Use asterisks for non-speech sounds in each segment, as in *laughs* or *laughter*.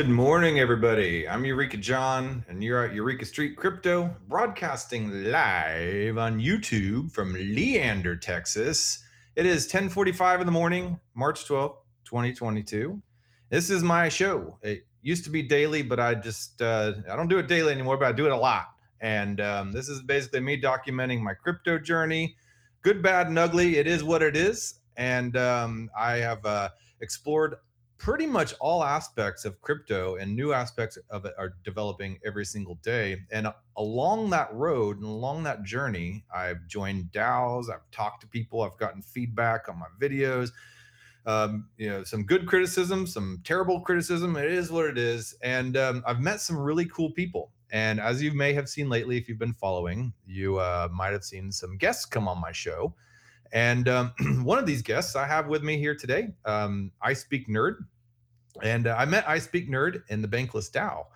Good morning, everybody. I'm Eureka John, and you're at Eureka Street Crypto, broadcasting live on YouTube from Leander, Texas. It is 10:45 in the morning, March 12th, 2022. This is my show. It used to be daily, but I just uh, I don't do it daily anymore, but I do it a lot. And um, this is basically me documenting my crypto journey, good, bad, and ugly. It is what it is, and um, I have uh, explored pretty much all aspects of crypto and new aspects of it are developing every single day. And along that road and along that journey, I've joined DAOs, I've talked to people, I've gotten feedback on my videos. Um, you know, some good criticism, some terrible criticism. It is what it is. And um, I've met some really cool people. And as you may have seen lately, if you've been following, you uh, might have seen some guests come on my show. And um, *clears throat* one of these guests I have with me here today, um, I Speak Nerd. And uh, I met I Speak Nerd in the Bankless DAO.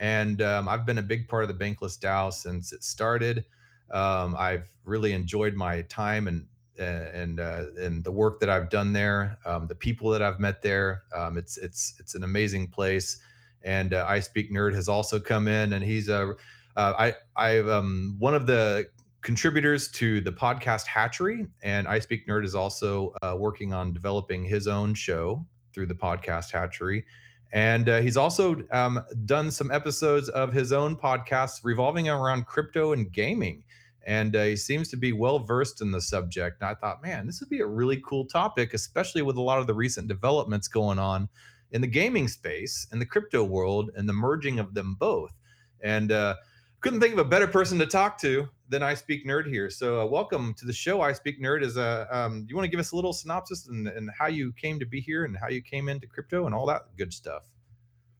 And um, I've been a big part of the Bankless DAO since it started. Um, I've really enjoyed my time and and uh, and the work that I've done there, um, the people that I've met there. Um, it's it's it's an amazing place. And uh, I Speak Nerd has also come in, and he's a uh, I I um one of the contributors to the podcast Hatchery, and I Speak Nerd is also uh, working on developing his own show through the podcast Hatchery. And uh, he's also um, done some episodes of his own podcast revolving around crypto and gaming. And uh, he seems to be well versed in the subject. And I thought, man, this would be a really cool topic, especially with a lot of the recent developments going on in the gaming space and the crypto world and the merging of them both. And uh, couldn't think of a better person to talk to than I Speak Nerd here. So, uh, welcome to the show. I Speak Nerd is a. Um, you want to give us a little synopsis and, and how you came to be here and how you came into crypto and all that good stuff?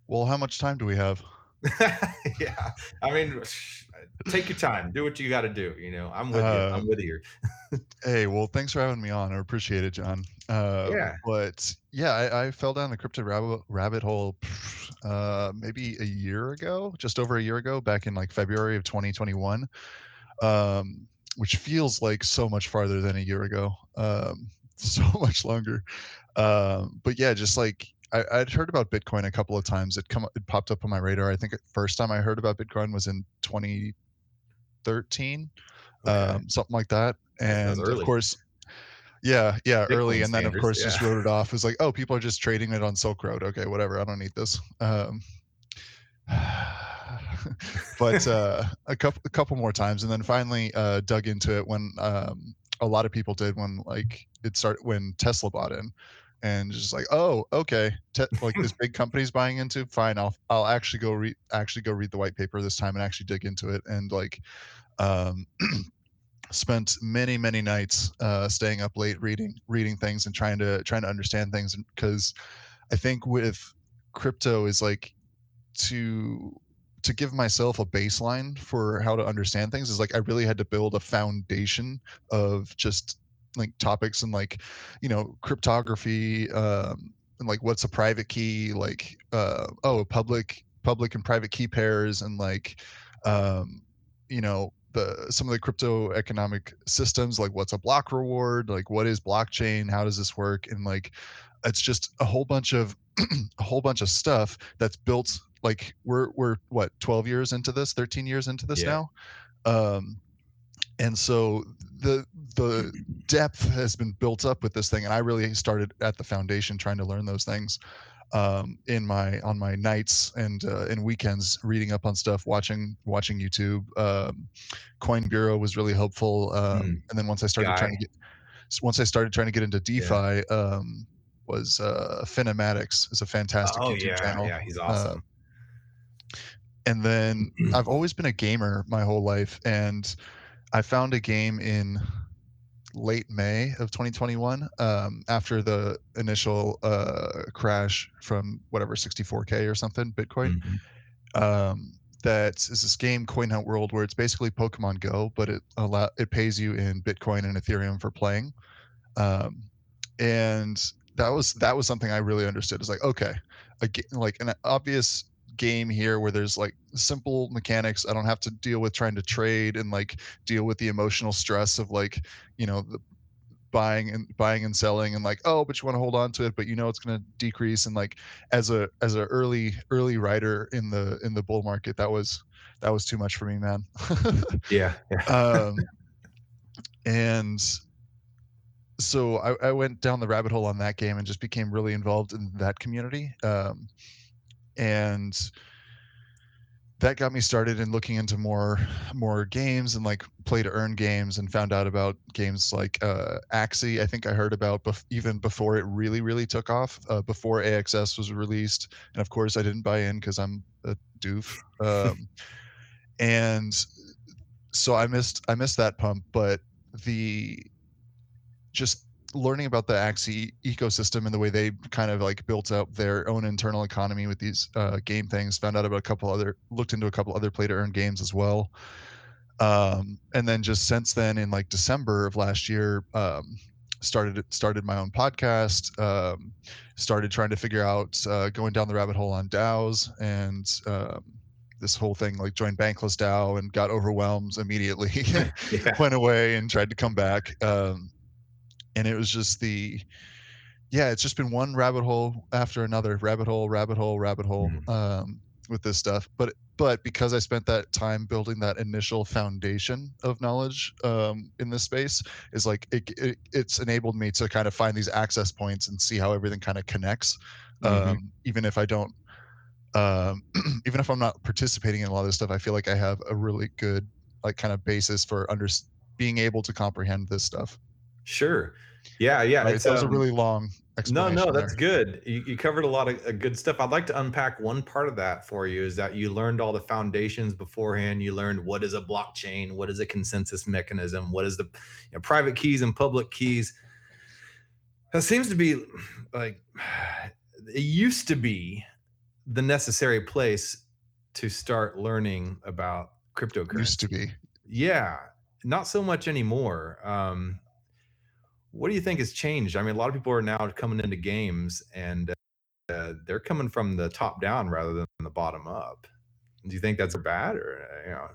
Well, how much time do we have? *laughs* yeah, I mean, take your time. Do what you got to do. You know, I'm with uh, you. I'm with you. *laughs* hey, well, thanks for having me on. I appreciate it, John. Uh, yeah. But yeah, I, I, fell down the crypto rabbit rabbit hole uh, maybe a year ago, just over a year ago, back in like February of 2021 um, which feels like so much farther than a year ago, um, *laughs* so much longer. Um, but yeah, just like I, would heard about Bitcoin a couple of times. It come it popped up on my radar. I think the first time I heard about Bitcoin was in 2013, okay. um, something like that. And of course, yeah, yeah, Bitcoin early. And then of course yeah. just wrote it off as like, oh, people are just trading it on Silk Road. Okay, whatever. I don't need this. Um, *sighs* *sighs* *sighs* *laughs* but uh, a couple a couple more times, and then finally uh, dug into it when um, a lot of people did when like it started when Tesla bought in, and just like oh okay Te- like this big company's buying into fine I'll I'll actually go read actually go read the white paper this time and actually dig into it and like um, *clears throat* spent many many nights uh, staying up late reading reading things and trying to trying to understand things because I think with crypto is like to to give myself a baseline for how to understand things is like I really had to build a foundation of just like topics and like you know cryptography um and like what's a private key like uh oh public public and private key pairs and like um you know the some of the crypto economic systems like what's a block reward like what is blockchain how does this work and like it's just a whole bunch of *clears throat* a whole bunch of stuff that's built like we're we're what 12 years into this 13 years into this yeah. now um and so the the depth has been built up with this thing and i really started at the foundation trying to learn those things um, in my on my nights and uh, and weekends reading up on stuff watching watching youtube um, coin bureau was really helpful um, mm. and then once i started Guy. trying to get once i started trying to get into defi yeah. um, was uh finematics is a fantastic oh, YouTube yeah, channel. Yeah, he's awesome. Uh, and then I've always been a gamer my whole life, and I found a game in late May of 2021, um, after the initial uh, crash from whatever 64k or something Bitcoin. Mhm. Um, that is this game Coin Hunt World where it's basically Pokemon Go, but it allow it pays you in Bitcoin and Ethereum for playing. Um, and that was that was something I really understood. It's like okay, a, like an obvious game here where there's like simple mechanics. I don't have to deal with trying to trade and like deal with the emotional stress of like you know the buying and buying and selling and like oh but you want to hold on to it but you know it's going to decrease and like as a as a early early rider in the in the bull market that was that was too much for me man Yeah. Yeah. *laughs* um and so I, I went down the rabbit hole on that game and just became really involved in that community um and that got me started in looking into more more games and like play to earn games and found out about games like uh Axie I think I heard about bef- even before it really really took off uh, before AXS was released. And of course I didn't buy in cuz I'm a doof *laughs* um and so I missed I missed that pump but the just learning about the Axie ecosystem and the way they kind of like built up their own internal economy with these uh, game things. Found out about a couple other, looked into a couple other play to earn games as well. Um, and then just since then, in like December of last year, um, started started my own podcast. Um, started trying to figure out uh, going down the rabbit hole on DAOs and. Um, this whole thing like joined bankless DAO and got overwhelmed immediately. *laughs* *laughs* yeah. went away and tried to come back. Um, and it was just the yeah it's just been one rabbit hole after another rabbit hole rabbit hole rabbit hole Mhm. um, with this stuff but but because i spent that time building that initial foundation of knowledge um, in this space is like it, it, it's enabled me to kind of find these access points and see how everything kind of connects Mhm. um, even if i don't um, *clears throat* even if i'm not participating in a lot of this stuff i feel like i have a really good like kind of basis for under being able to comprehend this stuff Sure. Yeah. Yeah. It's that was a um, really long No, explanation. no, there. that's good. You, you covered a lot of uh, good stuff. I'd like to unpack one part of that for you is that you learned all the foundations beforehand. You learned what is a blockchain, what is a consensus mechanism, what is the you know, private keys and public keys. That seems to be like it used to be the necessary place to start learning about cryptocurrency. Used to be. Yeah, not so much anymore. Um, what do you think has changed? I mean, a lot of people are now coming into games and uh, they're coming from the top down rather than the bottom up. Do you think that's bad or you know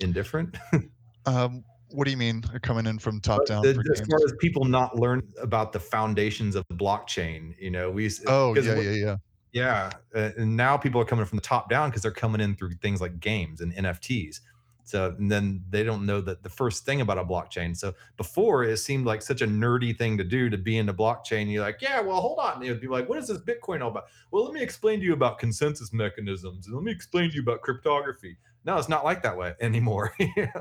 indifferent? *laughs* Um, what do you mean? Coming in from top down The- as games? far as people not learn about the foundations of the blockchain, you know, we Oh yeah, yeah, yeah. yeah, uh, and now people are coming from the top down because they're coming in through things like games and NFTs. So and then they don't know that the first thing about a blockchain. So before it seemed like such a nerdy thing to do to be into blockchain. You're like, yeah, well, hold on. You'd be like, what is this Bitcoin all about? Well, let me explain to you about consensus mechanisms and let me explain to you about cryptography. No, it's not like that way *laughs* anymore. *laughs* yeah.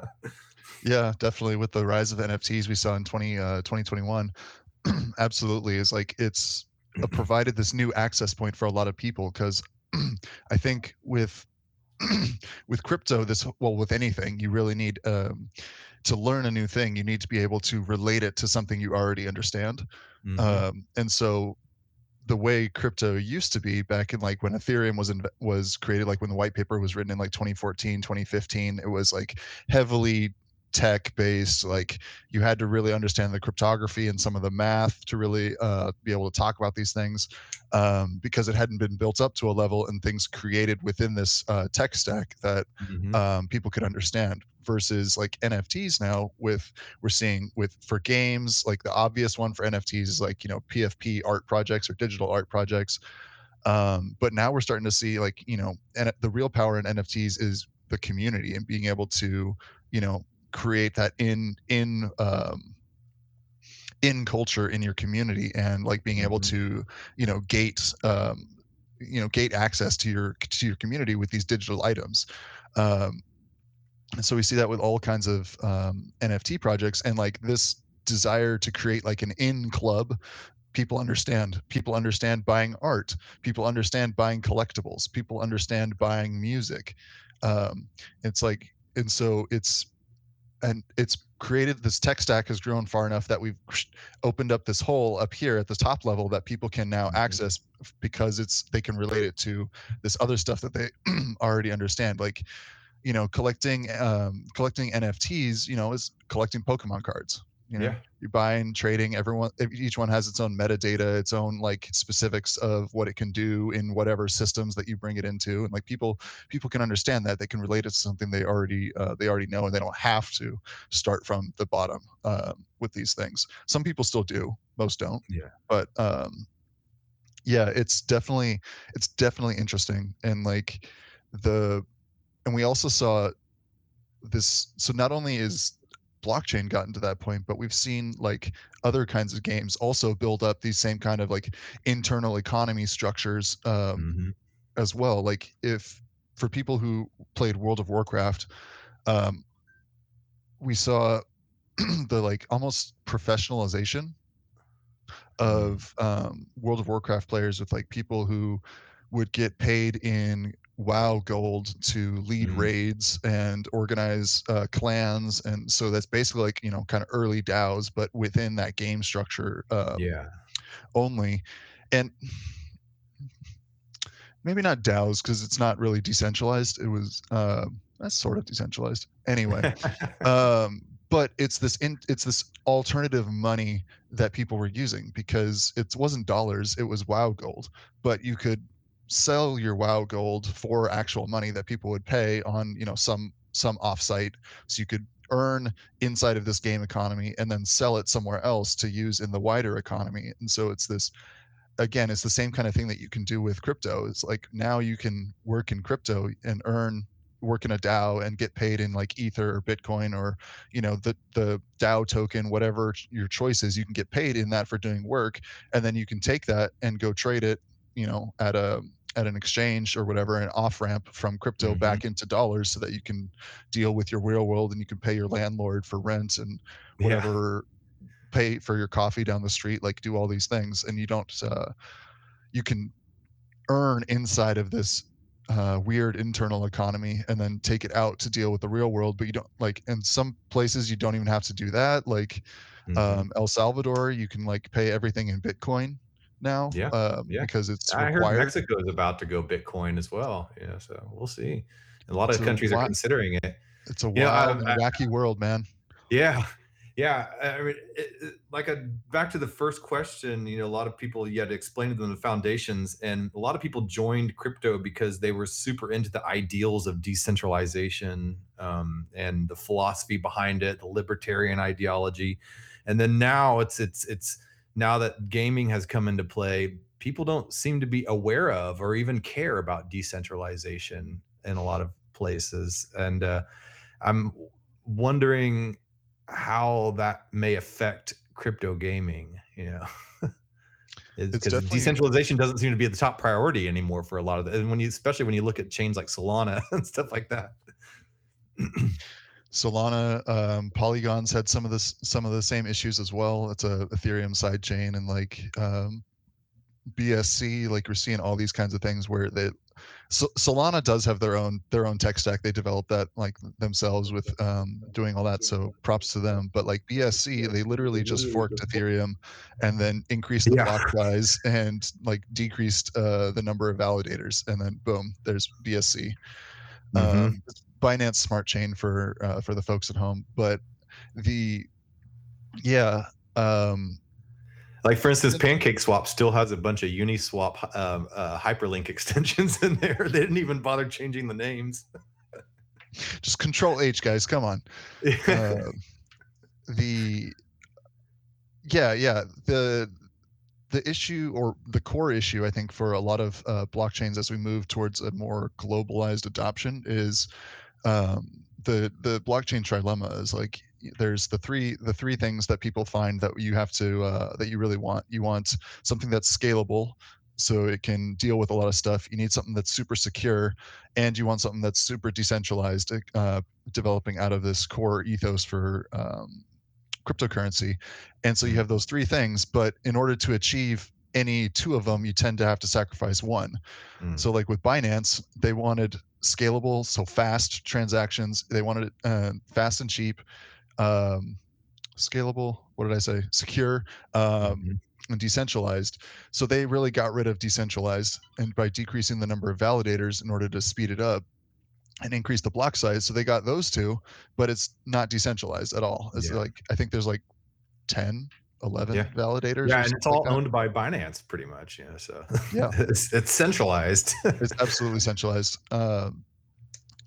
Yeah, definitely. With the rise of NFTs we saw in 20, uh, 2021, *clears throat* absolutely is like it's uh, *clears throat* provided this new access point for a lot of people because *clears throat* I think with *clears throat* with crypto, this well with anything, you really need um, to learn a new thing. You need to be able to relate it to something you already understand. Mhm. um, and so the way crypto used to be back in like when ethereum was in, was created like when the white paper was written in like 2014 2015 it was like heavily tech based like you had to really understand the cryptography and some of the math to really uh, be able to talk about these things um, because it hadn't been built up to a level and things created within this uh, tech stack that Mhm. um, people could understand versus like nfts now with we're seeing with for games like the obvious one for nfts is like you know pfp art projects or digital art projects um, but now we're starting to see like you know and the real power in nfts is the community and being able to you know create that in in um, in culture in your community and like being able Mhm. to you know gate um, you know gate access to your to your community with these digital items um, and so we see that with all kinds of um, nft projects and like this desire to create like an in club people understand people understand buying art people understand buying collectibles people understand buying music um, it's like and so it's and it's created this tech stack has grown far enough that we've opened up this hole up here at the top level that people can now Mhm. access because it's they can relate it to this other stuff that they *clears throat* already understand like you know collecting um collecting nfts you know is collecting pokemon cards you know Yeah. you're buying trading everyone each one has its own metadata its own like specifics of what it can do in whatever systems that you bring it into and like people people can understand that they can relate it to something they already uh, they already know and they don't have to start from the bottom um, with these things some people still do most don't Yeah. but um yeah it's definitely it's definitely interesting and like the and we also saw this so not only is blockchain gotten to that point but we've seen like other kinds of games also build up these same kind of like internal economy structures um, Mhm. as well like if for people who played world of warcraft um, we saw *clears throat* the like almost professionalization of um, World of Warcraft players with like people who would get paid in WoW gold to lead Mhm. raids and organize uh, clans, and so that's basically like you know kind of early DAOs, but within that game structure um, Yeah. only, and maybe not DAOs because it's not really decentralized. It was uh, that's sort of decentralized anyway *laughs* um, but it's this in, it's this alternative money that people were using because it wasn't dollars it was wow gold but you could sell your wow gold for actual money that people would pay on you know some some offsite. So you could earn inside of this game economy and then sell it somewhere else to use in the wider economy. And so it's this again it's the same kind of thing that you can do with crypto. It's like now you can work in crypto and earn work in a DAO and get paid in like ether or bitcoin or you know the the DAO token whatever your choice is you can get paid in that for doing work. And then you can take that and go trade it you know at a at an exchange or whatever an off ramp from crypto Mhm. back into dollars so that you can deal with your real world and you can pay your landlord for rent and Yeah. whatever pay for your coffee down the street like do all these things and you don't uh you can earn inside of this uh, weird internal economy and then take it out to deal with the real world but you don't like in some places you don't even have to do that like Mhm. um, el salvador you can like pay everything in bitcoin now Yeah, um, yeah. because it's I heard Mexico is about to go Bitcoin as well. Yeah, so we'll see. A lot of It's a countries are considering it. it's a You know, wild I- wacky world man Yeah, *laughs* yeah. I mean, it, it, like a back to the first question. You know, a lot of people you had to explain to them the foundations, and a lot of people joined crypto because they were super into the ideals of decentralization um, and the philosophy behind it, the libertarian ideology, and then now it's it's it's now that gaming has come into play. People don't seem to be aware of or even care about decentralization in a lot of places, and uh, I'm wondering how that may affect crypto gaming you know *laughs* because decentralization doesn't seem to be the top priority anymore for a lot of the and when you especially when you look at chains like solana *laughs* and stuff like that *clears throat* Solana, um, Polygon's had some of this, some of the same issues as well. It's a Ethereum side chain, and like um, BSC, like we're seeing all these kinds of things where they, so, Solana does have their own their own tech stack. They developed that like themselves with um, doing all that. So props to them. But like BSC, they literally just forked Ethereum, and then increased the Yeah. block size and like decreased uh, the number of validators, and then boom, there's BSC Mhm. um, Binance Smart Chain for uh, for the folks at home. But the yeah, um, like for instance pancake swap still has a bunch of uniswap um, uh, hyperlink *laughs* extensions in there they didn't even bother changing the names just Control H, guys. Come on. *laughs* Um the yeah, yeah. The the issue or the core issue, I think, for a lot of uh, blockchains as we move towards a more globalized adoption is um, the the blockchain trilemma is like there's the three the three things that people find that you have to uh, that you really want. You want something that's scalable, so it can deal with a lot of stuff. You need something that's super secure, and you want something that's super decentralized, uh, developing out of this core ethos for um, cryptocurrency. And so you Mhm. have those three things, but in order to achieve any two of them, you tend to have to sacrifice one. Mm. So like with Binance, they wanted scalable, so fast transactions. They wanted it uh, fast and cheap, um, scalable. What did I say? Secure. Um, Mhm. and decentralized. So they really got rid of decentralized and by decreasing the number of validators in order to speed it up and increase the block size. So they got those two, but it's not decentralized at all. It's Yeah. like I think there's like 10, 11 Yeah. validators. Yeah, and it's all like owned by Binance pretty much, yeah, so Yeah. *laughs* it's it's centralized. *laughs* It's absolutely centralized. Um,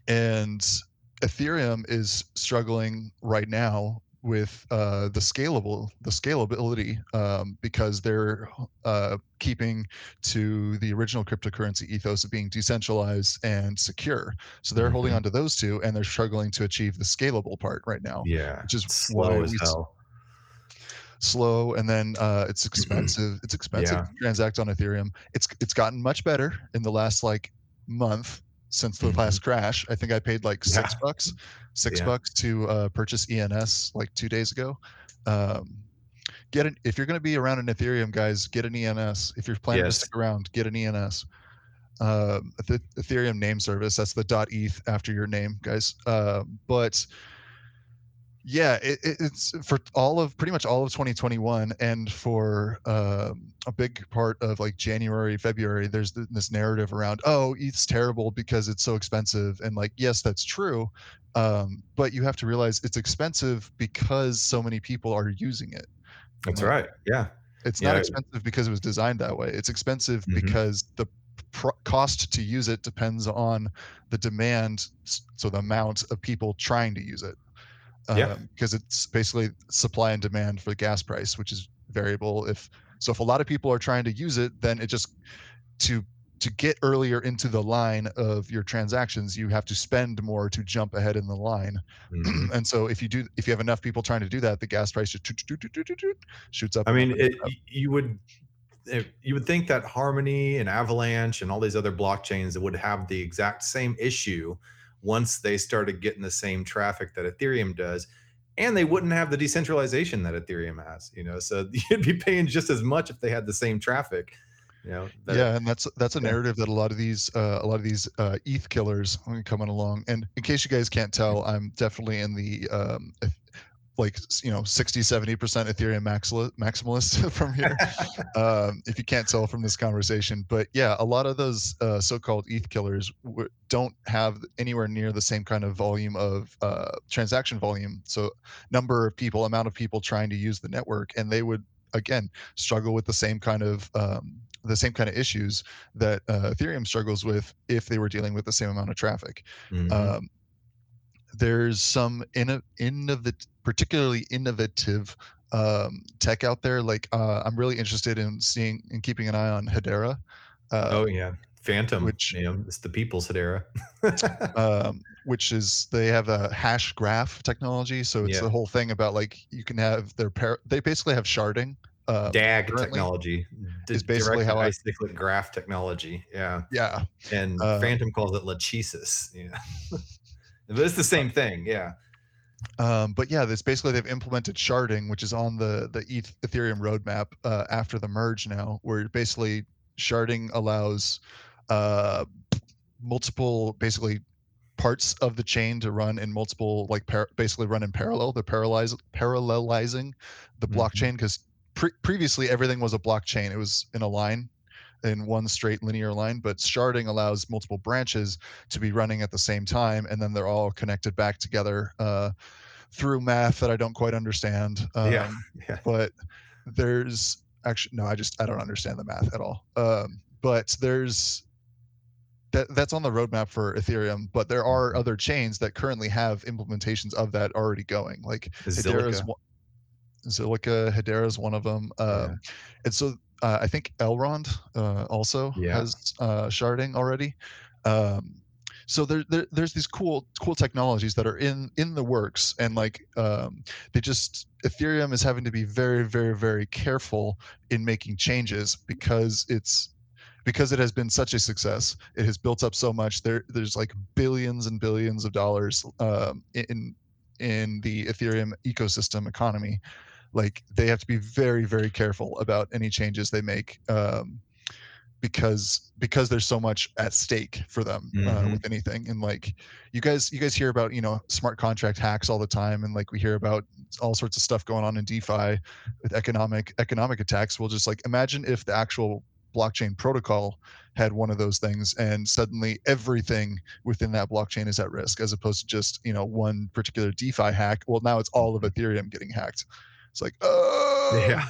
and Ethereum is struggling right now with uh, the scalable the scalability um, because they're uh, keeping to the original cryptocurrency ethos of being decentralized and secure. So they're holding Mhm. on to those two, and they're struggling to achieve the scalable part right now. Yeah, which is why slow as we hell. Slow and then uh, it's *clears throat* expensive it's expensive Yeah. to transact on ethereum it's it's gotten much better in the last like month since the last crash i think i paid like six Mm-hmm. Yeah. bucks six Yeah. bucks to uh, purchase ens like two days ago um, get it if you're going to be around an ethereum guys get an ens if you're planning Yes. to stick around get an ens um, the ethereum name service that's the eth after your name guys uh, but yeah, it, it, it's for all of pretty much all of 2021, and for um, a big part of like January, February. There's th- this narrative around, oh, ETH's terrible because it's so expensive, and like, yes, that's true, um, but you have to realize it's expensive because so many people are using it. That's Like, right, yeah. It's not Yeah. expensive because it was designed that way. It's expensive Mhm. because the cost to use it depends on the demand, so the amount of people trying to use it. Yeah. Because it's basically supply and demand for the gas price, which is variable. If so, if a lot of people are trying to use it, then it just to to get earlier into the line of your transactions, you have to spend more to jump ahead in the line. Mhm. *clears throat* and so if you do, if you have enough people trying to do that, the gas price just shoots up. I mean, it, up. you would you would think that Harmony and Avalanche and all these other blockchains would have the exact same issue once they started getting the same traffic that Ethereum does, and they wouldn't have the decentralization that Ethereum has. You know, so *laughs* you'd be paying just as much if they had the same traffic. You know, that- yeah, and that's that's a narrative that a lot of these uh, a lot of these uh, ETH killers are coming along. And in case you guys can't tell, I'm definitely in the um, like you know 60 70 percent Ethereum maximalist *laughs* from here. *laughs* um, if you can't tell from this conversation, but yeah, a lot of those uh, so-called ETH killers w- don't have anywhere near the same kind of volume of uh, transaction volume. So number of people, amount of people trying to use the network, and they would again struggle with the same kind of um, the same kind of issues that uh, Ethereum struggles with if they were dealing with the same amount of traffic. Mhm. Um, there's some inno- innovat- particularly innovative um, tech out there. Like uh, I'm really interested in seeing and keeping an eye on Hedera. Uh, oh yeah, Fantom. which- you know, it's the people's Hedera. um, *laughs* which is they have a hash graph technology. So it's Yeah. the whole thing about like you can have their par- they basically have sharding. Uh, DAG technology d- is basically how I- acyclic graph technology. Yeah, yeah, and Uh, Fantom calls it lachesis. Yeah, *laughs* but it's the same thing. Yeah. Um, but yeah, this basically they've implemented sharding, which is on the the ETH, Ethereum roadmap uh, after the merge now, where basically sharding allows uh, multiple basically parts of the chain to run in multiple like par- basically run in parallel. They're parallelize parallelizing the Mhm. blockchain because pre- previously everything was a blockchain. It was in a line in one straight linear line, but sharding allows multiple branches to be running at the same time, and then they're all connected back together uh, through math that I don't quite understand. Um, yeah. *laughs* Yeah. But there's actually no, I just I don't understand the math at all. Um, but there's that that's on the roadmap for Ethereum, but there are Mhm. other chains that currently have implementations of that already going. Like Hedera is Zilliqa. one, Zilliqa, Hedera is one of them. Um, Yeah. And so uh, I think Elrond uh, also Yeah. has uh, sharding already. Um, so there, there, there's these cool, cool technologies that are in in the works, and like um, they just Ethereum is having to be very, very, very careful in making changes because it's because it has been such a success. It has built up so much. There, there's like billions and billions of dollars um, in in the Ethereum ecosystem economy. Like they have to be very, very careful about any changes they make. Um, because because there's so much at stake for them uh, Mhm. with anything and like you guys you guys hear about you know smart contract hacks all the time and like we hear about all sorts of stuff going on in defi with economic economic attacks we'll just like imagine if the actual blockchain protocol had one of those things and suddenly everything within that blockchain is at risk as opposed to just you know one particular defi hack well now it's all of ethereum getting hacked it's like oh Yeah.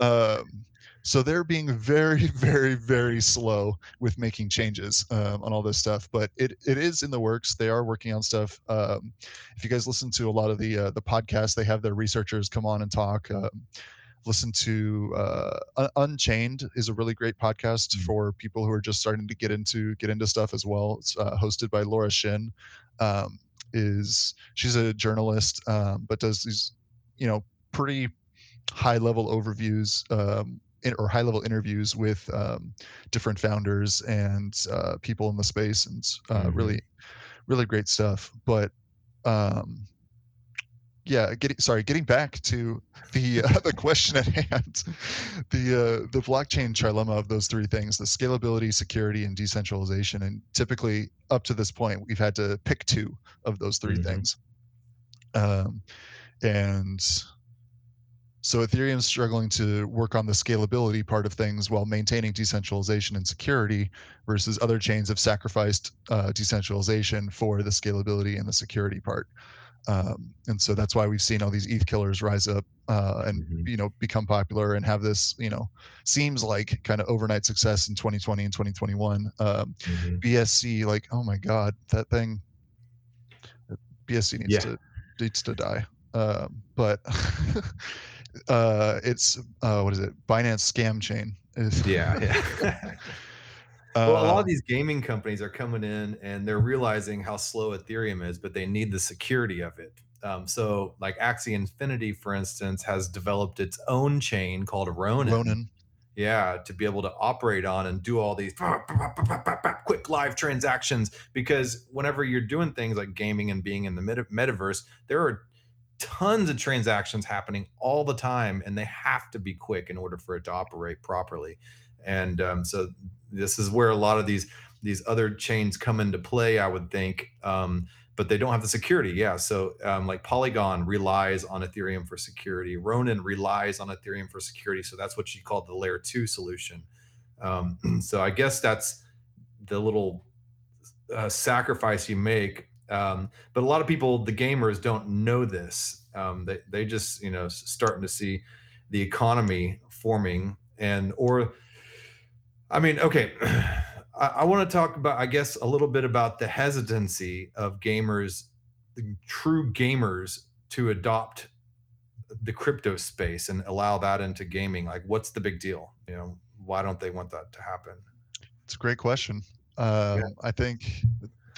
*laughs* um, so they're being very, *laughs* very, very slow with making changes um, on all this stuff, but it it is in the works. They are working on stuff. Um, if you guys listen to a lot of the uh, the podcasts, they have their researchers come on and talk. Um, listen to uh, Unchained is a really great podcast Mm. for people who are just starting to get into get into stuff as well. It's uh, hosted by Laura Shin. Um, is she's a journalist, um, but does these you know pretty high level overviews um, in, or high level interviews with um, different founders and uh, people in the space and uh, Mhm. really really great stuff but um yeah getting sorry getting back to the *laughs* uh, the question at hand *laughs* the uh, the blockchain trilemma of those three things the scalability security and decentralization and typically up to this point we've had to pick two of those 3 Mhm. things um and so Ethereum's struggling to work on the scalability part of things while maintaining decentralization and security, versus other chains have sacrificed uh, decentralization for the scalability and the security part. Um, and so that's why we've seen all these ETH killers rise up uh, and Mhm. you know become popular and have this you know seems like kind of overnight success in 2020 and 2021. Um, Mhm. BSC, like oh my god, that thing. BSC needs Yeah. to needs to die. Um, but *laughs* uh, it's uh, what is it? Binance scam chain. Is, *laughs* Yeah, yeah. Well, a lot of these gaming companies are coming in and they're realizing how slow Ethereum is, but they need the security of it. Um, so, like Axie Infinity, for instance, has developed its own chain called Ronin. Ronin. Yeah, to be able to operate on and do all these quick live transactions. Because whenever you're doing things like gaming and being in the meta- metaverse, there are tons of transactions happening all the time, and they have to be quick in order for it to operate properly. And um, so this is where a lot of these these other chains come into play, I would think. Um, but they don't have the security. Yeah. So um, like Polygon relies on Ethereum for security. Ronin relies on Ethereum for security. So that's what you call the layer two solution. Um, *clears throat* so I guess that's the little uh, sacrifice you make. Um, but a lot of people, the gamers, don't know this. Um, they they just you know starting to see the economy forming and or I mean, okay. *clears throat* I, I want to talk about, I guess, a little bit about the hesitancy of gamers, the true gamers, to adopt the crypto space and allow that into gaming. Like, what's the big deal? You know, why don't they want that to happen? It's a great question. Um, I think.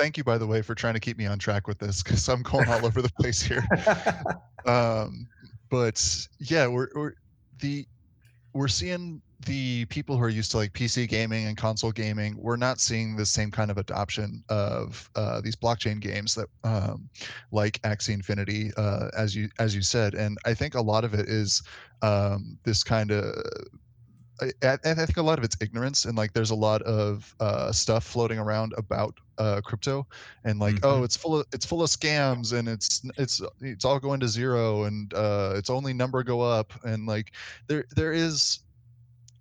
Thank you, by the way, for trying to keep me on track with this because I'm going all over the *laughs* place here. Um, but yeah, we're, we're the we're seeing the people who are used to like PC gaming and console gaming. We're not seeing the same kind of adoption of uh, these blockchain games that um, like Axie Infinity, uh, as you as you said. And I think a lot of it is um, this kind of I, I think a lot of it's ignorance and like there's a lot of uh, stuff floating around about uh, crypto and like Mhm. oh it's full of it's full of scams and it's it's it's all going to zero and uh, it's only number go up and like there there is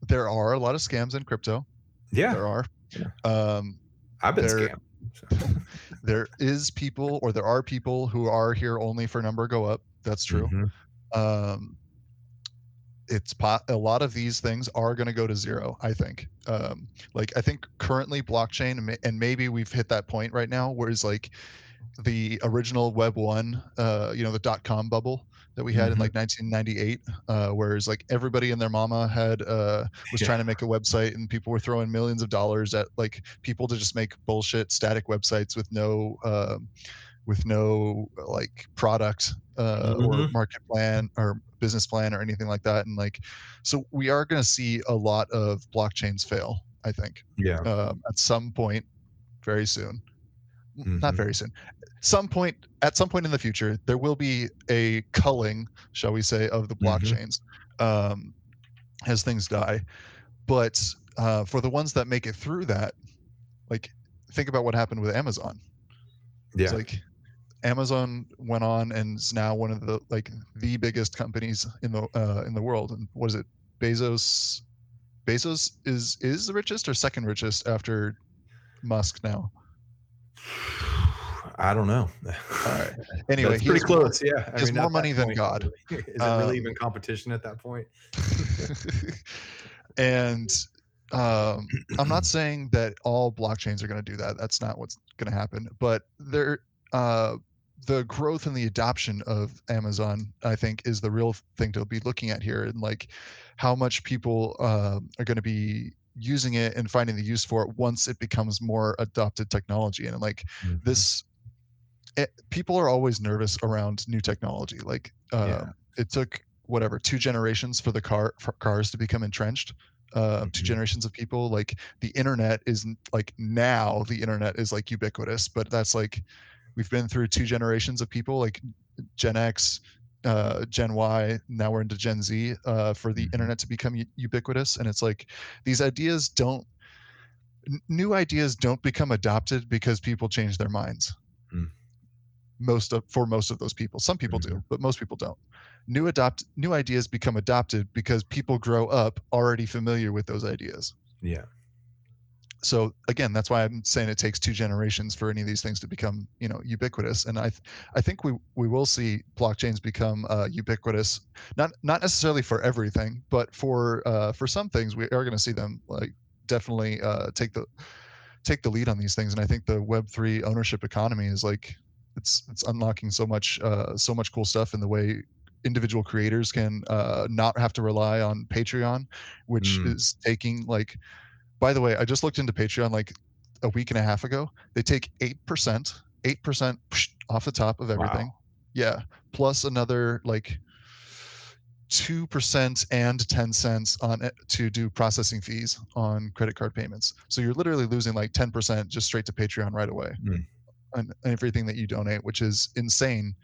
there are a lot of scams in crypto yeah, there are Yeah. um, I've been there- scammed. so. *laughs* there is people or there are people who are here only for number go up that's true Mhm. um, it's po- a lot of these things are going to go to zero i think um, like i think currently blockchain and maybe we've hit that point right now where it's like the original web one uh, you know the dot com bubble that we had in Mhm. like 1998 uh, whereas like everybody and their mama had uh, was Yeah. trying to make a website and people were throwing millions of dollars at like people to just make bullshit static websites with no um, with no like product uh, or Mhm. market plan or business plan or anything like that and like so we are going to see a lot of blockchains fail i think Yeah. um, at some point very soon N- not very soon some point at some point in the future there will be a culling shall we say of the Mhm. blockchains um, as things die but uh, for the ones that make it through that, like think about what happened with Amazon. Yeah. It's like Amazon went on and is now one of the like the biggest companies in the uh, in the world. And what is it? Bezos. Bezos is is the richest or second richest after Musk now. *sighs* I don't know. All right. *laughs* Anyway, That's pretty has more- close. Yeah. he has at more money than point, God. *laughs* Is it really Um, even competition at that point? *laughs* and um, I'm not saying that all blockchains are going to do that. That's not what's going to happen. But there, uh, the growth and the adoption of Amazon, I think, is the real thing to be looking at here, and like how much people uh, are going to be using it and finding the use for it once it becomes more adopted technology. And like Mhm. this, it, people are always nervous around new technology. Like uh, Yeah. it took whatever two generations for the car for cars to become entrenched. Uh, Two Mhm. generations of people. Like the internet is like now the internet is like ubiquitous, but that's like we've been through two generations of people like Gen X, uh, Gen Y. Now we're into Gen Z uh, for the Mhm. internet to become u- ubiquitous, and it's like these ideas don't. n- New ideas don't become adopted because people change their minds Mm. most of for most of those people some people do but most people don't new adopt new ideas become adopted because people grow up already familiar with those ideas Yeah. So again that's why i'm saying it takes two generations for any of these things to become you know ubiquitous and i th- i think we we will see blockchains become uh, ubiquitous not not necessarily for everything but for uh, for some things we are going to see them like definitely uh, take the take the lead on these things and i think the web3 ownership economy is like it's it's unlocking so much uh, so much cool stuff in the way individual creators can uh, not have to rely on patreon which Mm. is taking like by the way i just looked into patreon like a week and a half ago. They take 8% 8% off the top of everything. Wow. yeah plus another like 2% and 10 cents on it to do processing fees on credit card payments. So you're literally losing like 10% just straight to patreon right away Mm. on everything that you donate which is insane.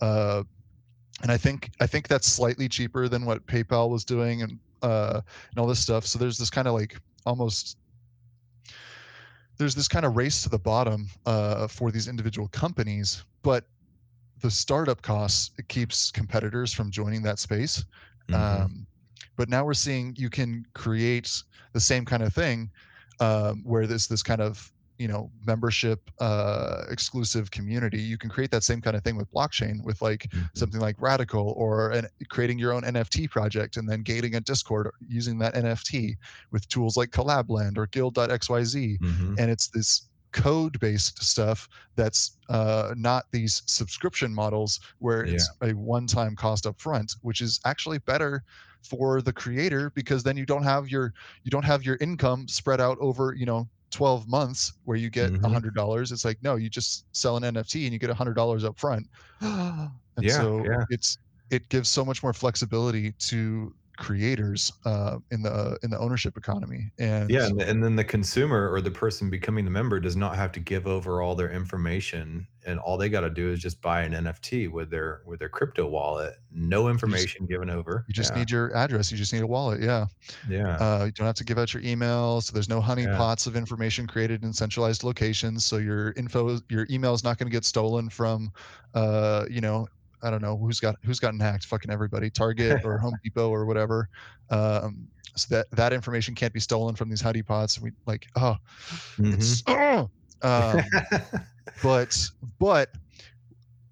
Uh, and i think i think that's slightly cheaper than what paypal was doing and uh, and all this stuff. So there's this kind of like almost there's this kind of race to the bottom uh, for these individual companies but the startup costs it keeps competitors from joining that space Mhm. um, but now we're seeing you can create the same kind of thing um, where there's this kind of you know membership uh, exclusive community you can create that same kind of thing with blockchain with like Mhm. something like radical or an, creating your own nft project and then gating a discord using that nft with tools like collabland or guild.xyz Mhm. and it's this code based stuff that's uh, not these subscription models where it's a one time cost up front which is actually better for the creator because then you don't have your you don't have your income spread out over you know 12 months where you get a Mhm. hundred dollars it's like no you just sell an nft and you get a hundred dollars up front *gasps* and Yeah, so yeah. it's it gives so much more flexibility to creators uh, in the in the ownership economy and Yeah, and, and then the consumer or the person becoming the member does not have to give over all their information, and all they got to do is just buy an NFT with their with their crypto wallet. No information given over. you just yeah. need your address you just need a wallet yeah yeah. Uh, you don't have to give out your email, so there's no honeypots of information created in centralized locations. So your info, your email is not going to get stolen from, uh, you know, I don't know who's got who's gotten hacked. Fucking everybody, Target or *laughs* Home Depot or whatever. Um, so that that information can't be stolen from these honeypots. We like, oh, Mhm. it's, um, but but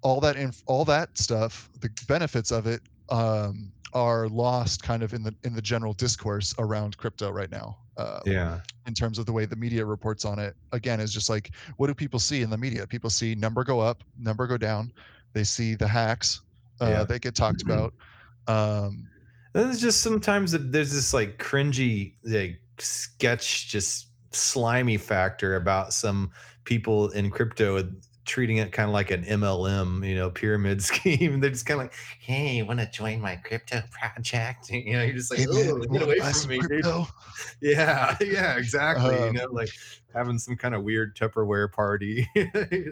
all that inf- all that stuff the benefits of it um, are lost kind of in the in the general discourse around crypto right now uh, yeah. in terms of the way the media reports on it again is just like what do people see in the media people see number go up number go down they see the hacks uh, Yeah. that get talked about um, And it's just sometimes there's this like cringy like sketch, just slimy factor about some people in crypto treating it kind of like an MLM, you know, pyramid *laughs* scheme. They're just kind of like, hey, you want to join my crypto project? *laughs* You know, you're just like, hey, oh, you get away from me. dude." crypto? *laughs* Yeah, yeah, exactly. you Um, know, like having some kind of weird Tupperware party.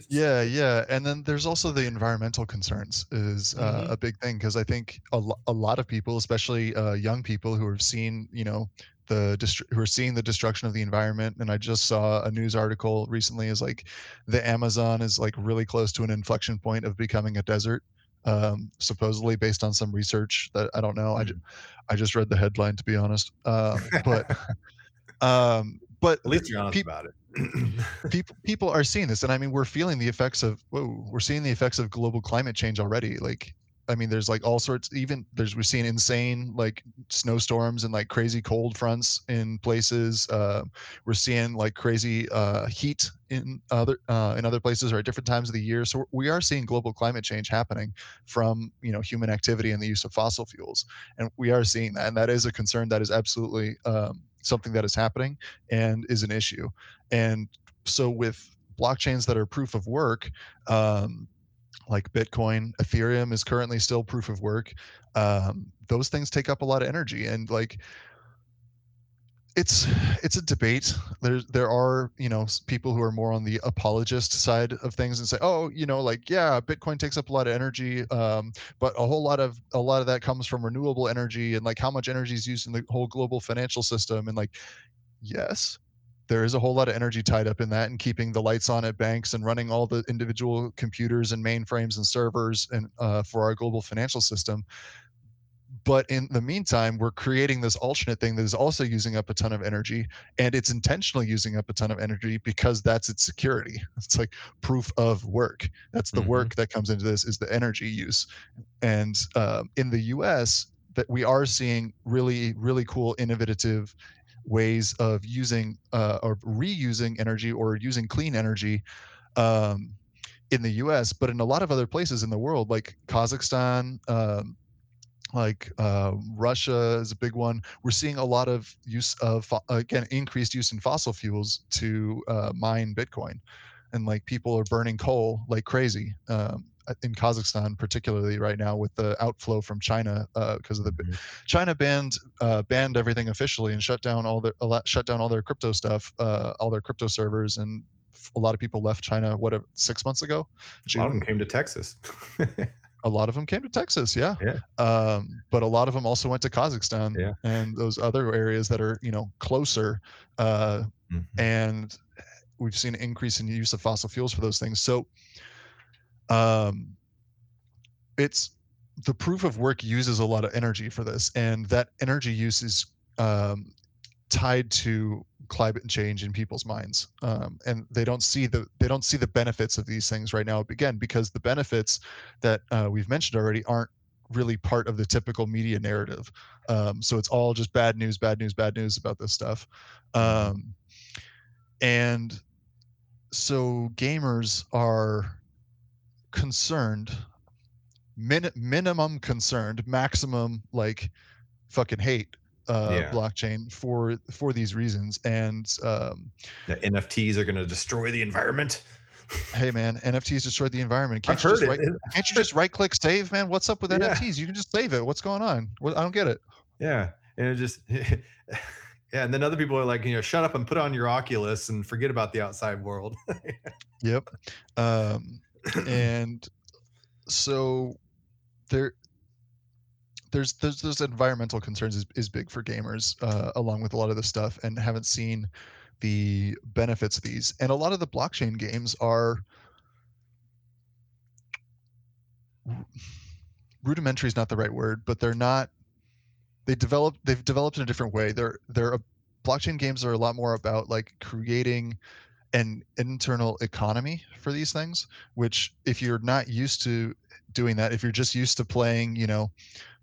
Yeah, yeah, and then there's also the environmental concerns is uh, Mhm. a big thing because I think a, lo- a lot of people, especially uh, young people who have seen, you know, the dist- who are seeing the destruction of the environment. And I just saw a news article recently is like the Amazon is like really close to an inflection point of becoming a desert. Um, supposedly based on some research that I don't know. I, ju- Mm. I just read the headline to be honest. Um, but *laughs* um, but At least you're honest peop- about it. *clears throat* people people are seeing this and i mean we're feeling the effects of whoa we're seeing the effects of global climate change already like i mean there's like all sorts even there's we're seeing insane like snowstorms and like crazy cold fronts in places uh, we're seeing like crazy uh, heat in other uh, in other places or at different times of the year so we are seeing global climate change happening from you know human activity and the use of fossil fuels and we are seeing that and that is a concern that is absolutely um, something that is happening and is an issue and so with blockchains that are proof of work, um, like Bitcoin, Ethereum is currently still proof of work. Um, those things take up a lot of energy, and like it's it's a debate. There's there are you know people who are more on the apologist side of things and say, oh, you know, like yeah, Bitcoin takes up a lot of energy, um, but a whole lot of a lot of that comes from renewable energy, and like how much energy is used in the whole global financial system, and like yes, there is a whole lot of energy tied up in that and keeping the lights on at banks and running all the individual computers and mainframes and servers and uh, for our global financial system. But in the meantime we're creating this alternate thing that is also using up a ton of energy and it's intentionally using up a ton of energy because that's its security. It's like proof of work. That's the Mhm. work that comes into this is the energy use. And um, in the us that we are seeing really really cool innovative ways of using uh, or reusing energy or using clean energy um, in the us but in a lot of other places in the world like kazakhstan um, like uh, Russia is a big one. We're seeing a lot of use of again increased use in fossil fuels to uh, mine Bitcoin, and like people are burning coal like crazy um, in Kazakhstan, particularly right now with the outflow from China because of the Mhm. China banned uh, banned everything officially and shut down all their shut down all their crypto stuff, uh, all their crypto servers, and a lot of people left China. What six months ago? A lot of them came to Texas. *laughs* A lot of them came to Texas, yeah. Yeah. Um, but a lot of them also went to Kazakhstan Yeah. and those other areas that are, you know, closer. Uh, Mhm. and we've seen an increase in use of fossil fuels for those things. So, um, it's the proof of work uses a lot of energy for this, and that energy use is um, tied to climate change in people's minds um, and they don't see the they don't see the benefits of these things right now again because the benefits that uh, we've mentioned already aren't really part of the typical media narrative um, so it's all just bad news bad news bad news about this stuff Mhm. um, and so gamers are concerned min- minimum concerned maximum like fucking hate uh, Yeah. blockchain for for these reasons and um, The NFTs are going to destroy the environment. *laughs* hey man nfts destroyed the environment. can't I've you heard just it. right, can't you just right click save man what's up with Yeah. nfts you can just save it what's going on what, i don't get it Yeah, and it just *laughs* yeah, and then other people are like, you know, shut up and put on your Oculus and forget about the outside world. *laughs* yep um, and so there there's there's those environmental concerns is, is big for gamers uh, along with a lot of the stuff and haven't seen the benefits of these. And a lot of the blockchain games are rudimentary is not the right word but they're not they develop they've developed in a different way. They're they're a, blockchain games are a lot more about like creating an internal economy for these things which if you're not used to doing that if you're just used to playing you know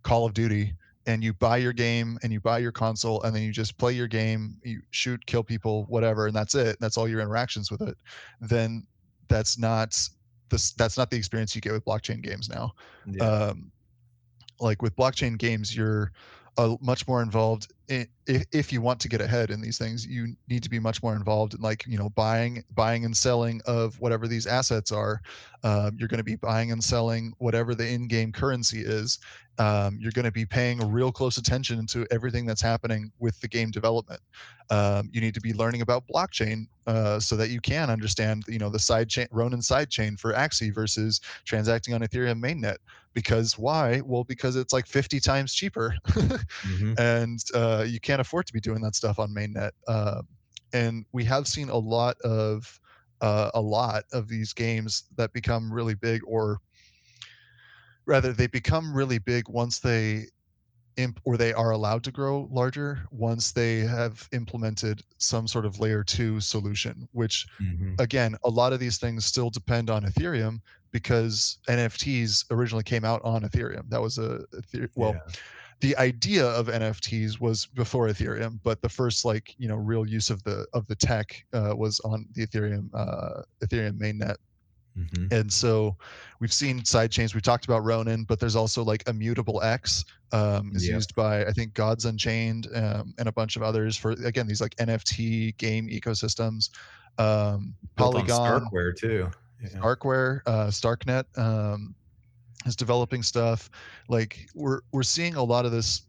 call of duty and you buy your game and you buy your console and then you just play your game you shoot kill people whatever and that's it that's all your interactions with it then that's not this that's not the experience you get with blockchain games now yeah. um, like with blockchain games you're uh, much more involved in, if, if you want to get ahead in these things you need to be much more involved in like you know buying buying and selling of whatever these assets are. Um, you're going to be buying and selling whatever the in-game currency is. Um, you're going to be paying real close attention to everything that's happening with the game development. Um, you need to be learning about blockchain uh, so that you can understand you know the side chain ronin side chain for axie versus transacting on ethereum mainnet because why? Well, because it's like 50 times cheaper, *laughs* hmm and uh, you can't afford to be doing that stuff on mainnet. Uh, and we have seen a lot of uh, a lot of these games that become really big, or rather, they become really big once they imp or they are allowed to grow larger once they have implemented some sort of layer two solution, which hmm again, a lot of these things still depend on Ethereum because NFTs originally came out on Ethereum. That was a, Ether- well, Yeah. the idea of NFTs was before Ethereum, but the first like you know real use of the of the tech uh, was on the Ethereum uh, Ethereum mainnet. Hmm And so we've seen side chains. We talked about Ronin, but there's also like Immutable X um, is Yeah. used by I think Gods Unchained um, and a bunch of others for again these like NFT game ecosystems. Um, Polygon, Starkware too. Yeah. Starkware, uh, Starknet um, is developing stuff. Like we're we're seeing a lot of this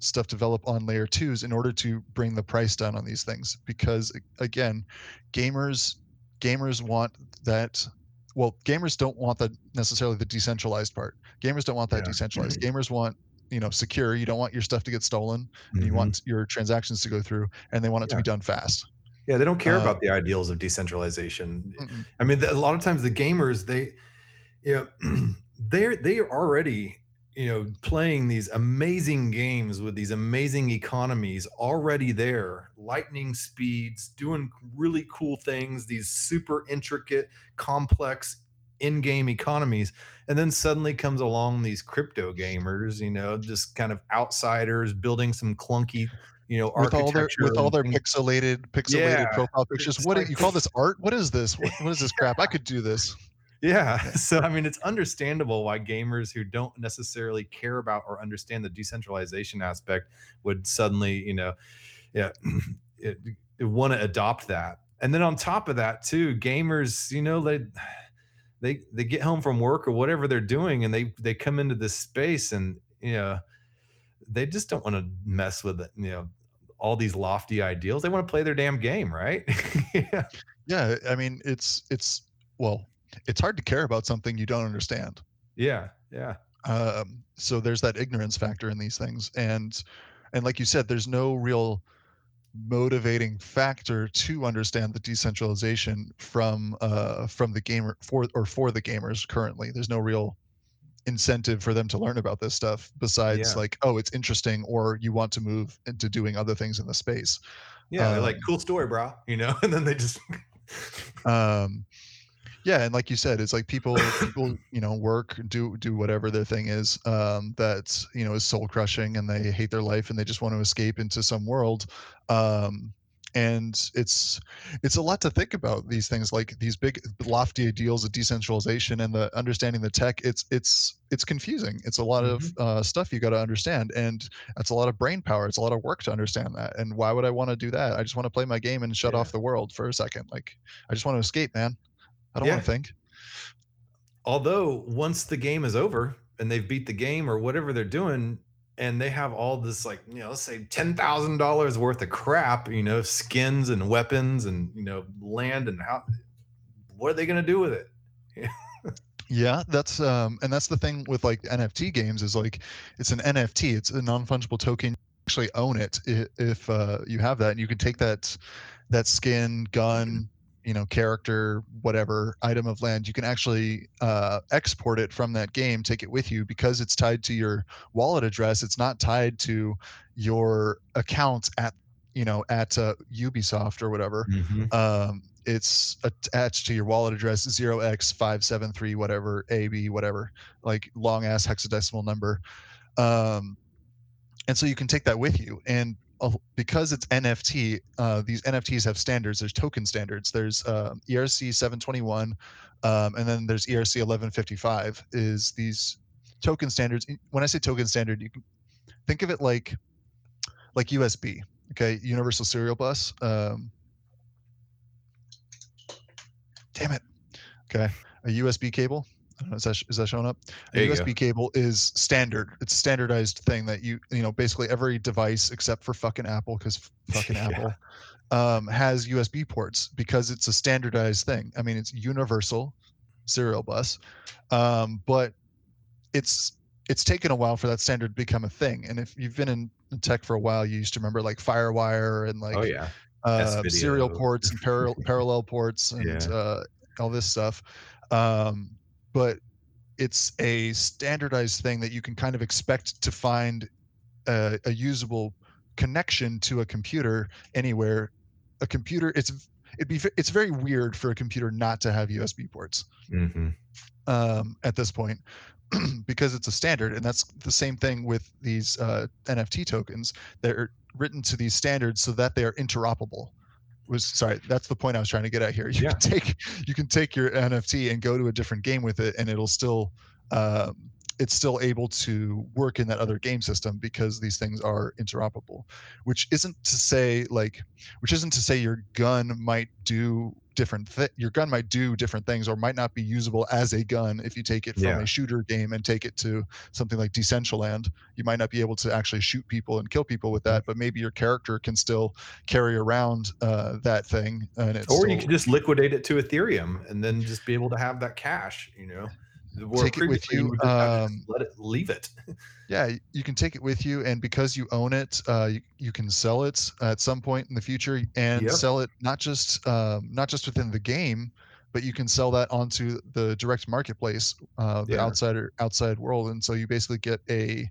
stuff develop on layer twos in order to bring the price down on these things because again, gamers gamers want that. Well, gamers don't want the necessarily the decentralized part. Gamers don't want that Yeah. decentralized. Gamers want you know secure. You don't want your stuff to get stolen. And you want your transactions to go through, and they want it to be done fast. Yeah, they don't care Uh, about the ideals of decentralization. mm-mm. I mean, a lot of times the gamers, they, you know, *clears throat* they're they are already, you know, playing these amazing games with these amazing economies already there, lightning speeds, doing really cool things, these super intricate, complex in-game economies, and then suddenly comes along these crypto gamers, you know, just kind of outsiders building some clunky, you know, with all their architecture with all their things. pixelated Yeah, pixelated profile pictures. it's What do you call this art? What is this? What, what is this crap? I could do this. Yeah. *laughs* So, I mean, it's understandable why gamers who don't necessarily care about or understand the decentralization aspect would suddenly, you know, yeah, *clears throat* want to adopt that. And then on top of that, too, gamers, you know, they *sighs* they they get home from work or whatever they're doing, and they they come into this space, and you know, they just don't want to mess with it. You know, all these lofty ideals. They want to play their damn game, right? *laughs* yeah. Yeah, I mean, it's it's well, it's hard to care about something you don't understand. Yeah. Yeah. Um, so there's that ignorance factor in these things, and and like you said, there's no real motivating factor to understand the decentralization from uh from the gamer for or for the gamers currently. There's no real incentive for them to learn about this stuff besides Yeah. like oh it's interesting or you want to move into doing other things in the space Yeah, they're like, um, cool story, bro. You know, *laughs* and then they just um yeah and like you said it's like people people you know work do do whatever their thing is um that you know is soul crushing and they hate their life and they just want to escape into some world um and it's it's a lot to think about these things like these big lofty ideals of decentralization and the understanding the tech it's it's it's confusing it's a lot of Mhm. uh, stuff you got to understand and that's a lot of brain power it's a lot of work to understand that and why would i want to do that i just want to play my game and shut Yeah. off the world for a second like i just want to escape man i don't Yeah. want to think although once the game is over and they've beat the game or whatever they're doing, and they have all this like, you know, let's say ten thousand dollars worth of crap, you know, skins and weapons and you know, land and how what are they gonna do with it? *laughs* Yeah, that's um and that's the thing with like NFT games is like it's an NFT, it's a non-fungible token. You actually own it if uh you have that and you can take that that skin, gun, you know, character, whatever item of land, you can actually uh export it from that game, take it with you because it's tied to your wallet address. It's not tied to your account at you know at uh, Ubisoft or whatever Mhm. um, it's attached to your wallet address 0x573 whatever ab whatever like long ass hexadecimal number um, and so you can take that with you and uh, because it's nft uh, these nfts have standards there's token standards there's um, erc 721 um, and then there's erc 1155 is these token standards when i say token standard you can think of it like like usb okay universal serial bus um, damn it. Okay. A USB cable. *laughs* Is that, is that showing up? A There you USB go. cable is standard. It's a standardized thing that you, you know, basically every device except for fucking Apple, because *laughs* fucking Yeah. Apple, um, has USB ports because it's a standardized thing. I mean, it's universal serial bus. Um, but it's it's taken a while for that standard to become a thing. And if you've been in, tech for a while, you used to remember like FireWire and Oh like yeah. Uh, serial ports and parallel *laughs* parallel ports and Yeah. uh, all this stuff. Um, but it's a standardized thing that you can kind of expect to find a, a usable connection to a computer anywhere. A computer, it's it'd be it's very weird for a computer not to have USB ports hmm um, at this point *clears throat* because it's a standard and that's the same thing with these uh, nft tokens. They're written to these standards so that they are interoperable was sorry that's the point i was trying to get at here *laughs* you Yeah. can take you can take your nft and go to a different game with it and it'll still um, it's still able to work in that other game system because these things are interoperable which isn't to say like which isn't to say your gun might do different thi- your gun might do different things or might not be usable as a gun if you take it from Yeah. a shooter game and take it to something like Decentraland you might not be able to actually shoot people and kill people with Mm-hmm. that but maybe your character can still carry around uh, that thing and it's Or you still- could just liquidate it to Ethereum and then just be able to have that cash. You know, Take it with you, would just have to um, let it leave it. *laughs* yeah you can take it with you and because you own it uh, you, you can sell it at some point in the future and Yep. sell it not just um, not just within the game but you can sell that onto the direct marketplace uh, the Yeah. outsider outside world and so you basically get a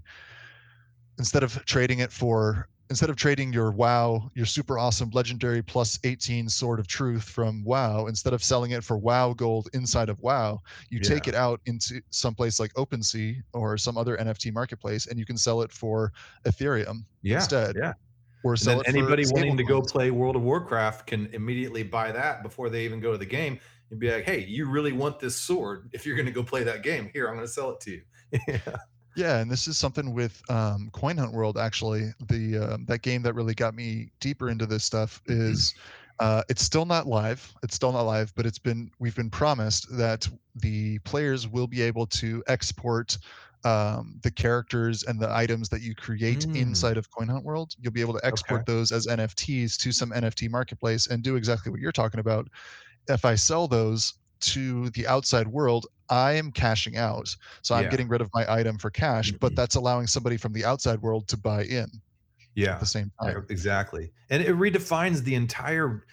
instead of trading it for instead of trading your wow your super awesome legendary plus 18 sword of truth from wow instead of selling it for wow gold inside of wow you take it out into some place like OpenSea or some other NFT marketplace, and you can sell it for Ethereum Yeah, instead, yeah. or sell then it for anybody wanting to go play World of Warcraft can immediately buy that before they even go to the game and be like, "Hey, you really want this sword? If you're going to go play that game, here I'm going to sell it to you." *laughs* yeah. Yeah, and this is something with um, Coin Hunt World. Actually, the um, that game that really got me deeper into this stuff Mhm. is uh, it's still not live. It's still not live, but it's been we've been promised that the players will be able to export um, the characters and the items that you create Mm. inside of Coin Hunt World. You'll be able to export those as NFTs to some NFT marketplace and do exactly what you're talking about. If I sell those to the outside world, I am cashing out. So I'm Yeah. getting rid of my item for cash, but Mhm. that's allowing somebody from the outside world to buy in Yeah. at the same time. exactly. And it redefines the entire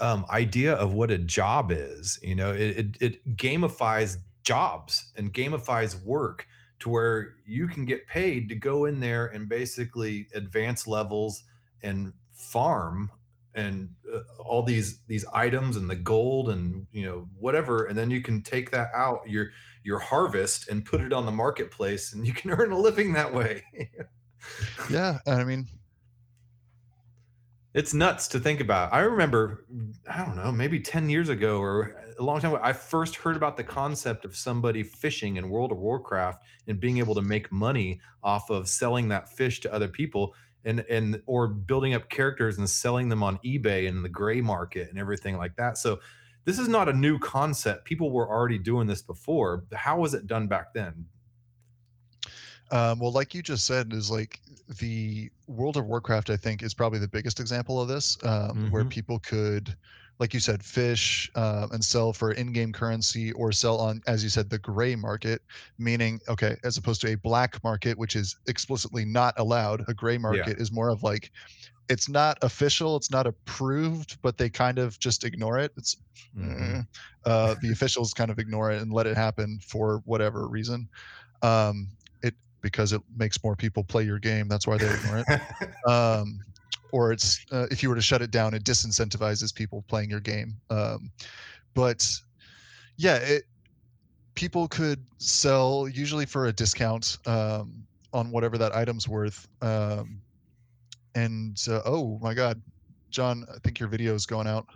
um, idea of what a job is. You know, it, it it gamifies jobs and gamifies work to where you can get paid to go in there and basically advance levels and farm and uh, all these these items and the gold and you know whatever and then you can take that out your your harvest and put it on the marketplace and you can *laughs* earn a living that way Yeah, I mean, It's nuts to think about. I remember, I don't know, maybe 10 years ago or a long time ago, I first heard about the concept of somebody fishing in World of Warcraft and being able to make money off of selling that fish to other people and and or building up characters and selling them on eBay and the gray market and everything like that. So this is not a new concept. People were already doing this before. How was it done back then? um, well, like you just said, is like the World of Warcraft. I think is probably the biggest example of this, um, where Mhm. people could, like you said, fish uh, and sell for in-game currency or sell on, as you said, the gray market, meaning okay, as opposed to a black market, which is explicitly not allowed. A gray market is more of like it's not official, it's not approved, but they kind of just ignore it. It's Mhm. eh, uh, the officials kind of ignore it and let it happen for whatever reason. Um, it because it makes more people play your game. That's why they ignore it. *laughs* Um, or it's uh, if you were to shut it down, it disincentivizes people playing your game. Um, but yeah, it people could sell usually for a discount um, on whatever that item's worth. Um, and uh, oh my God, John, I think your video is going out.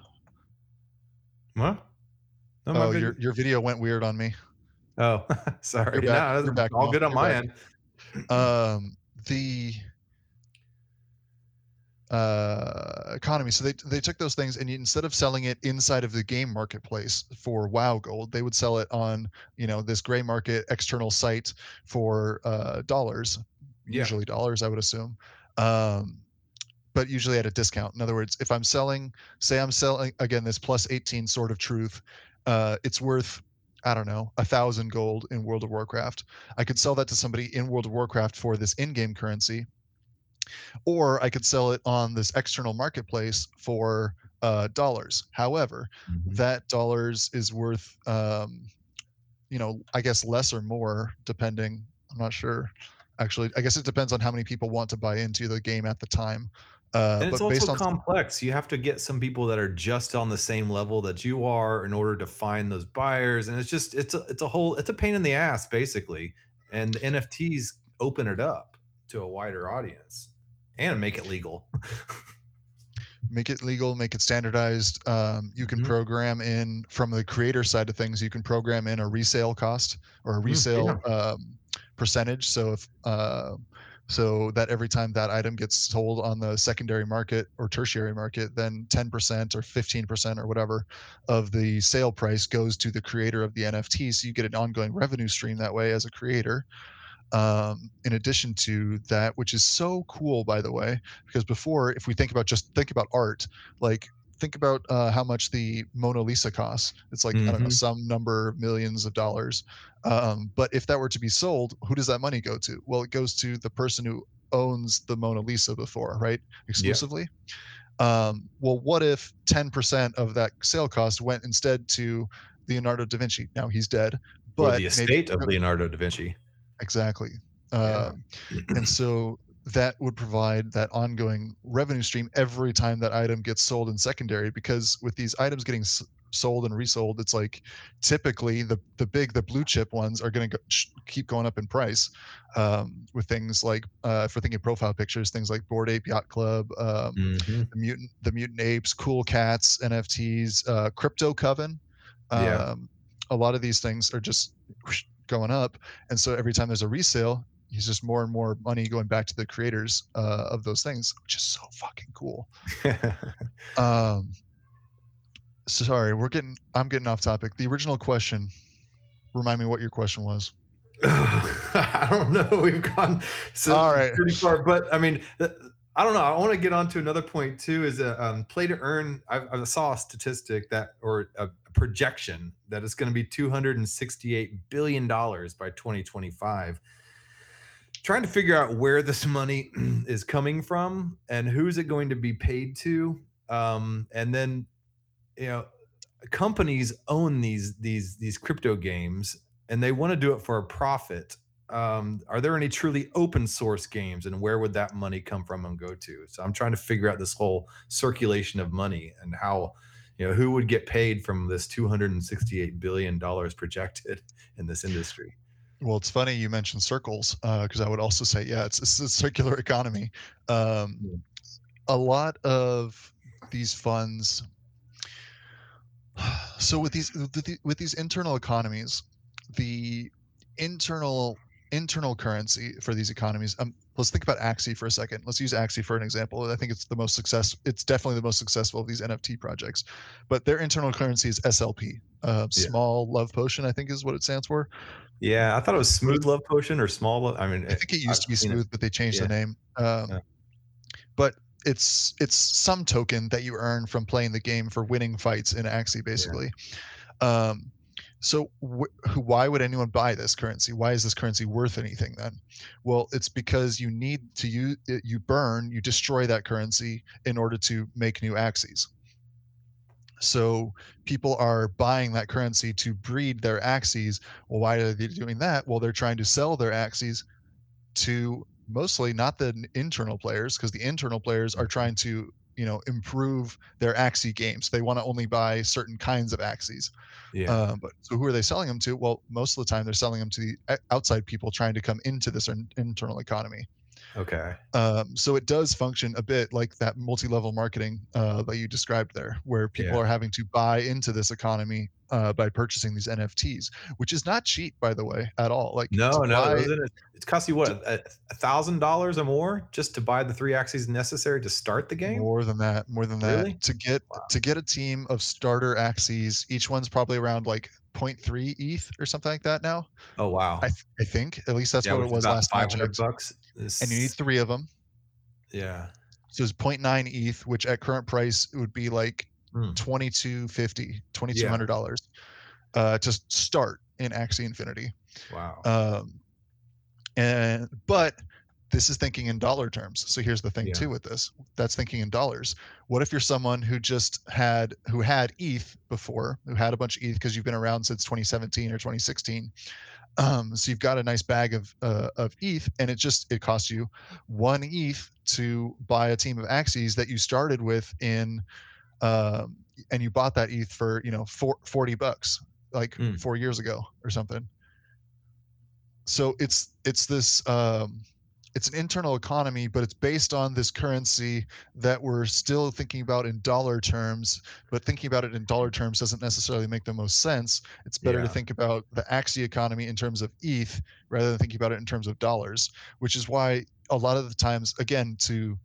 what? No, Oh, video- your your video went weird on me. Oh, *laughs* sorry. You're back. No, You're back all now. good on You're my back. end. um the uh economy so they they took those things and instead of selling it inside of the game marketplace for wow gold they would sell it on you know this gray market external site for uh dollars Yeah. usually dollars i would assume um but usually at a discount in other words if i'm selling say i'm selling again this plus 18 sword of truth uh it's worth I don't know, a thousand gold in World of Warcraft. I could sell that to somebody in World of Warcraft for this in-game currency, or I could sell it on this external marketplace for uh, dollars. However, Mhm. that dollars is worth, um, you know, I guess less or more depending. I'm not sure. Actually, I guess it depends on how many people want to buy into the game at the time. Uh, And it's also some- complex. You have to get some people that are just on the same level that you are in order to find those buyers. And it's just it's a it's a whole it's a pain in the ass basically. And the NFTs open it up to a wider audience and make it legal. *laughs* make it legal, make it standardized. Um, you can Mhm. program in from the creator side of things. You can program in a resale cost or a Mm, resale um, percentage. So if uh, so that every time that item gets sold on the secondary market or tertiary market, then 10% or 15% or whatever of the sale price goes to the creator of the NFT. So you get an ongoing revenue stream that way as a creator um, in addition to that, which is so cool, by the way, because before, if we think about just think about art, like think about uh, how much the Mona Lisa costs. It's like I don't know Mhm. some number of millions of dollars. Um, but if that were to be sold, who does that money go to? Well, it goes to the person who owns the Mona Lisa before, right? Exclusively. Um, well, what if 10% of that sale cost went instead to Leonardo da Vinci? Now he's dead, or but the maybe estate of Leonardo da Vinci. Exactly. Yeah. Um, and so that would provide that ongoing revenue stream every time that item gets sold in secondary because with these items getting s- sold and resold it's like typically the the big the blue chip ones are going to sh- keep going up in price um, with things like uh, if we're thinking profile pictures things like bored ape yacht club um, Mhm. the mutant the mutant apes cool cats nfts uh, crypto coven um, Yeah. a lot of these things are just going up and so every time there's a resale it's just more and more money going back to the creators uh, of those things which is so fucking cool *laughs* um sorry we're getting i'm getting off topic the original question remind me what your question was *laughs* I don't know. *laughs* We've gone so All right. pretty far, but I mean, I don't know. I want to get on to another point too. Is a um, play to earn. I, I saw a statistic that, or a projection that it's going to be two hundred and sixty-eight billion dollars by twenty twenty-five. Trying to figure out where this money *clears throat* is coming from and who's it going to be paid to, um, and then you know companies own these these these crypto games and they want to do it for a profit um, are there any truly open source games and where would that money come from and go to so i'm trying to figure out this whole circulation of money and how you know who would get paid from this 268 billion dollars projected in this industry well it's funny you mentioned circles because i would also say yeah it's, it's a circular economy um, Yeah. a lot of these funds so with these with the- with these internal economies the internal internal currency for these economies um, let's think about axie for a second let's use axie for an example i think it's the most success it's definitely the most successful of these nft projects but their internal currency is slp uh, Yeah. small love potion i think is what it stands for yeah i thought it was smooth love potion or small love i mean I think it used I've to be it. smooth, but they changed the name. Um, Yeah. But it's it's some token that you earn from playing the game for winning fights in Axie, basically. Um, so wh- why would anyone buy this currency? Why is this currency worth anything then? Well, it's because you need to use uh, you burn, you destroy that currency in order to make new axies. So people are buying that currency to breed their axies. Well, why are they doing that? Well, they're trying to sell their axies to mostly not the internal players because the internal players are trying to you know improve their axie games. They want to only buy certain kinds of axies yeah. um, but so who are they selling them to? Well most of the time they're selling them to the outside people trying to come into this in- internal economy okay um, so it does function a bit like that multi-level marketing uh, that you described there where people Yeah. are having to buy into this economy uh, by purchasing these nfts which is not cheap by the way at all like no no buy- it it it costs you what a thousand dollars or more just to buy the three axies necessary to start the game More than that, more than that. Really? To get Wow. to get a team of starter axies, each one's probably around like 0.3 ETH or something like that now. oh wow I, th- I think at least that's Yeah, what it was last time I 500 checked. Bucks And you need three of them. yeah So it's 0.9 ETH, which at current price it would be like Hmm. 2250 $2,200. uh, to start in Axie Infinity. Wow. Um, and but this is thinking in dollar terms. So here's the thing Yeah. too with this. That's thinking in dollars. What if you're someone who just had who had ETH before, who had a bunch of ETH because you've been around since 2017 or 2016. Um, so you've got a nice bag of uh, of ETH, and it just it costs you one ETH to buy a team of axies that you started with in, um, and you bought that ETH for you know four, 40 bucks like Mm. four years ago or something. So it's it's this um, it's an internal economy, but it's based on this currency that we're still thinking about in dollar terms. But thinking about it in dollar terms doesn't necessarily make the most sense. It's better Yeah. to think about the Axie economy in terms of ETH rather than thinking about it in terms of dollars, which is why a lot of the times, again, to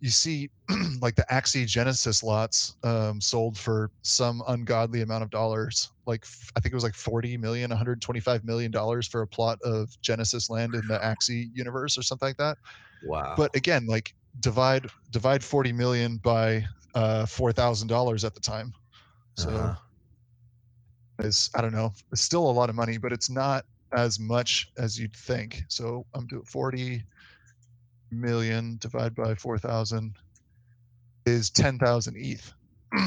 you see *clears throat* like the Axie Genesis lots um, sold for some ungodly amount of dollars. Like I think it was like 40 million, 125 million dollars for a plot of Genesis land in the Axie universe or something like that. Wow. But again, like divide divide 40 million by uh, four thousand dollars at the time. So Uh-huh. it's I don't know, it's still a lot of money, but it's not as much as you'd think. So I'm doing 40 million divided by 4,000 is 10,000 ETH.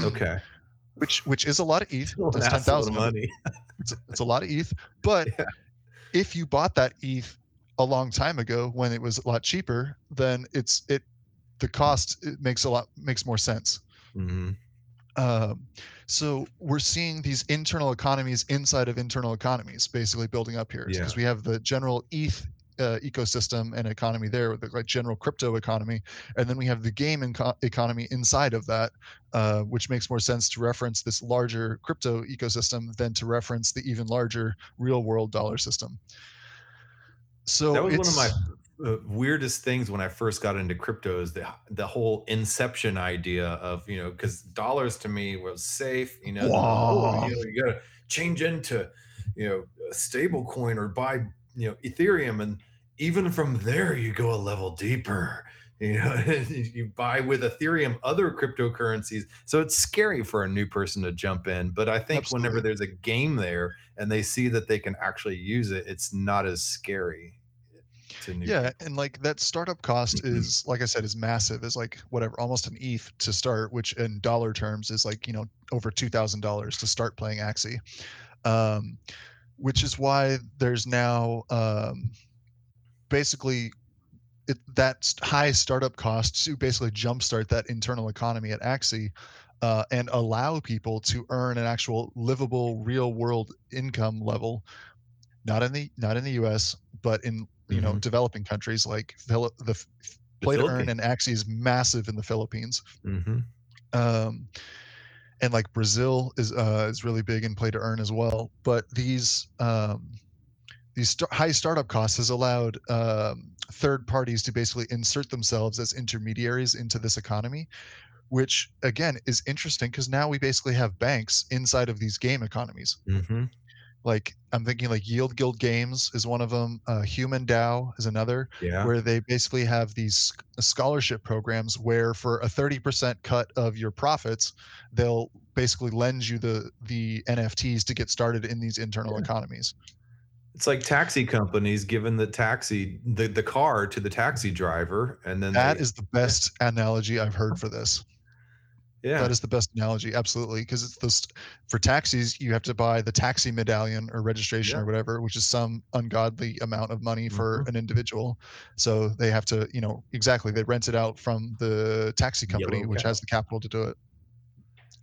okay. *clears throat* which which is a lot of ETH. An *laughs* That's 10,000 of of it. money. *laughs* It's, it's a lot of ETH. But Yeah. if you bought that ETH a long time ago when it was a lot cheaper, then it's it the cost it makes a lot makes more sense. Mm-hmm. Um, so we're seeing these internal economies inside of internal economies basically building up here because Yeah. we have the general ETH uh, ecosystem and economy there, the like general crypto economy, and then we have the game inco- economy inside of that, uh, which makes more sense to reference this larger crypto ecosystem than to reference the even larger real world dollar system. So That was one of my uh, weirdest things when I first got into crypto is the the whole inception idea of you know because dollars to me was safe. You know, oh, you know, you got to change into you know a stable coin or buy you know Ethereum, and even from there you go a level deeper. *laughs* You know, you buy with Ethereum other cryptocurrencies, so it's scary for a new person to jump in. But I think whenever there's a game there and they see that they can actually use it, it's not as scary to new Yeah, people. and like that startup cost is, like I said, is massive. Is like whatever, almost an ETH to start, which in dollar terms is like you know over two thousand dollars to start playing Axie. Um, which is why there's now um, basically it, that high startup cost to basically jumpstart that internal economy at Axie. Uh, and allow people to earn an actual livable real world income level not in the not in the US, but in you know Mhm. developing countries like the The play to earn and Axie is massive in the Philippines. Mhm. Um, and like Brazil is uh, is really big in play to earn as well. But these um, these st- high startup costs has allowed um, third parties to basically insert themselves as intermediaries into this economy, which again is interesting because now we basically have banks inside of these game economies Mhm. Like I'm thinking like Yield Guild Games is one of them. Uh, Human DAO is another, Yeah. where they basically have these scholarship programs where for a 30% cut of your profits, they'll basically lend you the the NFTs to get started in these internal Yeah. economies. It's like taxi companies giving the taxi the, the car to the taxi driver and then That they, is the best analogy I've heard for this. Yeah. That is the best analogy, absolutely, because it's this for taxis. You have to buy the taxi medallion or registration Yeah. or whatever, which is some ungodly amount of money for Mhm. an individual. So they have to, you know, exactly. They rent it out from the taxi company, Yellow which has the capital to do it.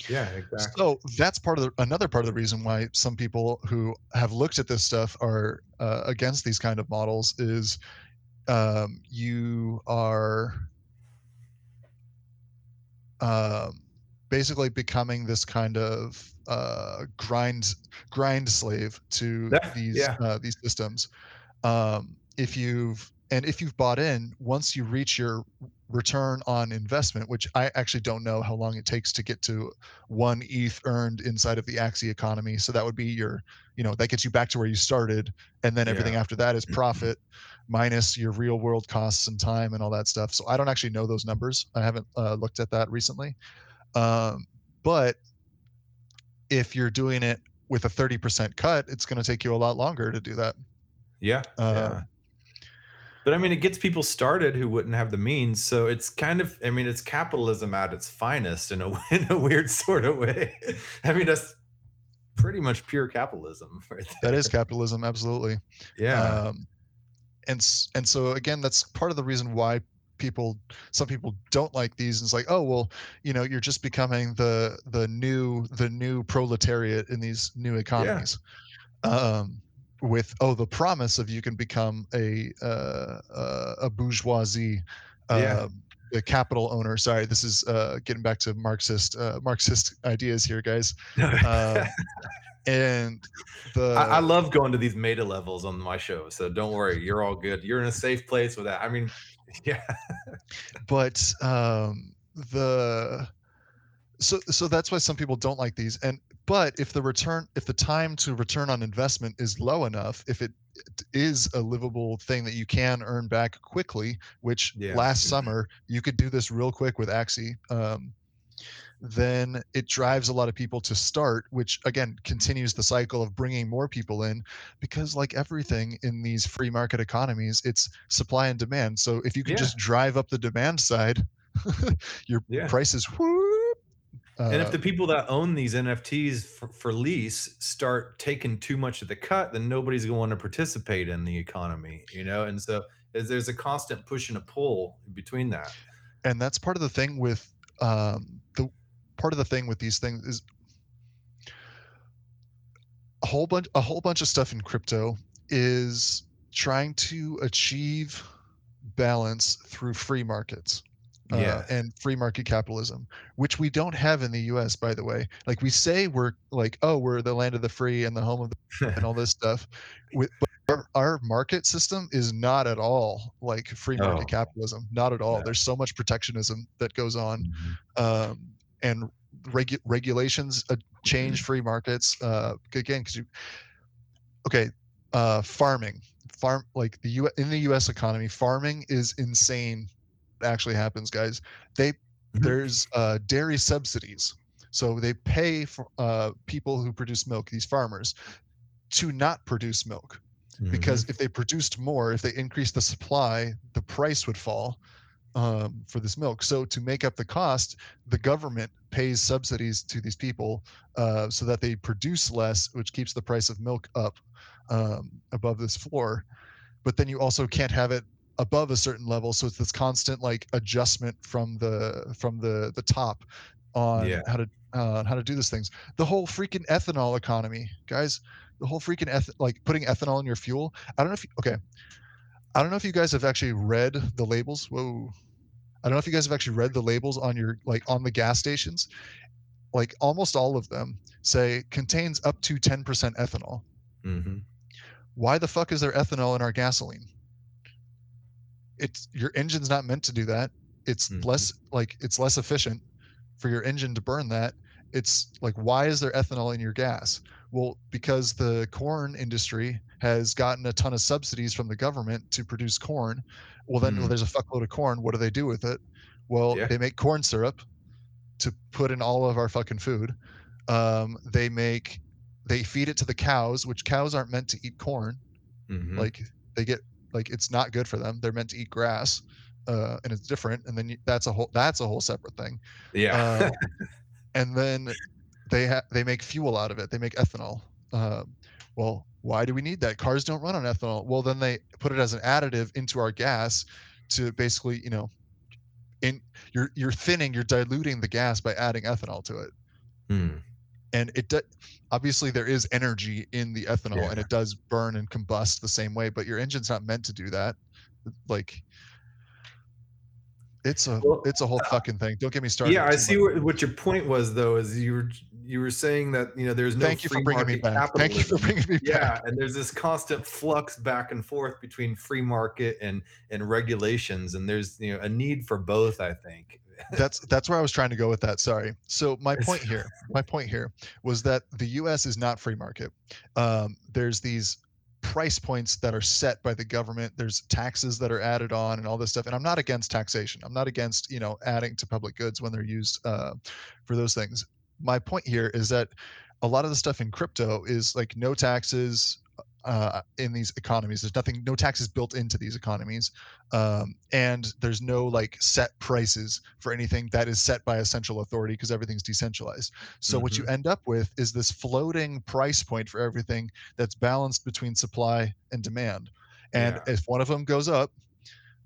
yeah, exactly. So that's part of the, another part of the reason why some people who have looked at this stuff are uh, against these kind of models is um, you are um, basically becoming this kind of uh, grind grind slave to Yeah, these yeah. uh, these systems. Um, if you've and if you've bought in, once you reach your return on investment, which I actually don't know how long it takes to get to one ETH earned inside of the Axie economy. So that would be your, you know, that gets you back to where you started, and then everything Yeah. after that is *clears throat* profit minus your real world costs and time and all that stuff. So I don't actually know those numbers. I haven't uh, looked at that recently. Um, but if you're doing it with a 30% cut, it's going to take you a lot longer to do that. Yeah. Uh, yeah. But I mean, it gets people started who wouldn't have the means. So it's kind of, I mean, it's capitalism at its finest in a *laughs* in a weird sort of way. *laughs* I mean, that's pretty much pure capitalism, *laughs* right? That is capitalism, absolutely. Yeah. Um, and and so again, that's part of the reason why people some people don't like these and it's like oh well you know you're just becoming the the new the new proletariat in these new economies. Yeah. um with oh the promise of you can become a uh, uh, a bourgeoisie uh, yeah. a capital owner. Sorry this is uh, getting back to marxist uh, marxist ideas here guys. Uh, and the I, I, love going to these meta levels on my show so don't worry you're all good. You're in a safe place with that. I mean *laughs* yeah but um the so so that's why some people don't like these and but if the return if the time to return on investment is low enough if it is a livable thing that you can earn back quickly which yeah. last summer you could do this real quick with axie um, then it drives a lot of people to start which again continues the cycle of bringing more people in because like everything in these free market economies it's supply and demand so if you can yeah. just drive up the demand side *laughs* your yeah. prices whoop, and if uh, the people that own these NFTs for, for, lease start taking too much of the cut, then nobody's going to participate in the economy, you know. And so there's a constant push and a pull between that. And that's part of the thing with um, the part of the thing with these things is a whole bunch a whole bunch of stuff in crypto is trying to achieve balance through free markets uh, yeah. and free market capitalism, which we don't have in the U.S. By the way, like we say we're like, oh, we're the land of the free and the home of the *laughs* and all this stuff. With but our, our, market system is not at all like free market oh. capitalism. Not at all. Yeah. There's so much protectionism that goes on, mm-hmm. um, and regu- regulations uh, change mm-hmm. free markets uh, again because you. Okay, uh, farming farm like the U in the US economy farming is insane actually happens, guys. They mm-hmm. there's uh, dairy subsidies, so they pay for uh, people who produce milk, these farmers, to not produce milk, mm-hmm. because if they produced more, if they increased the supply, the price would fall um, for this milk. So to make up the cost, the government pays subsidies to these people uh, so that they produce less, which keeps the price of milk up um, above this floor. But then you also can't have it above a certain level so it's this constant like adjustment from the from the the top on yeah. how to uh, how to do these things the whole freaking ethanol economy guys the whole freaking eth- like putting ethanol in your fuel i don't know if you, okay i don't know if you guys have actually read the labels. Whoa. I don't know if you guys have actually read the labels on your like on the gas stations. Like almost all of them say contains up to 10% ethanol. Mm-hmm. why the fuck is there ethanol in our gasoline? It's your engine's not meant to do that. It's mm-hmm. less like it's less efficient for your engine to burn that. It's like why is there ethanol in your gas well because the corn industry has gotten a ton of subsidies from the government to produce corn well then mm. well, there's a fuckload of corn what do they do with it well yeah. they make corn syrup to put in all of our fucking food um, they make they feed it to the cows which cows aren't meant to eat corn mm-hmm. like they get like it's not good for them they're meant to eat grass uh, and it's different and then you, that's a whole that's a whole separate thing yeah uh, *laughs* and then they have they make fuel out of it they make ethanol. Uh, well why do we need that? Cars don't run on ethanol. Well then they put it as an additive into our gas to basically you know in you're you're thinning you're diluting the gas by adding ethanol to it. Hmm. And it obviously there is energy in the ethanol yeah. and it does burn and combust the same way but your engine's not meant to do that. Like it's a well, it's a whole fucking thing. Don't get me started yeah i see what, what your point was though is you were you were saying that you know there's no thank you for bringing me back thank you for bringing me back. yeah, and there's this constant flux back and forth between free market and and regulations and there's you know a need for both i think that's that's where I was trying to go with that. Sorry. So my point here, my point here was that the U.S. is not free market. Um, there's these price points that are set by the government. There's taxes that are added on and all this stuff. And I'm not against taxation. I'm not against you know adding to public goods when they're used uh, for those things. My point here is that a lot of the stuff in crypto is like no taxes uh, in these economies. There's nothing, no taxes built into these economies, um, and there's no like set prices for anything that is set by a central authority because everything's decentralized. So mm-hmm. what you mm-hmm. end up with is this floating price point for everything that's balanced between supply and demand. And yeah. if one of them goes up,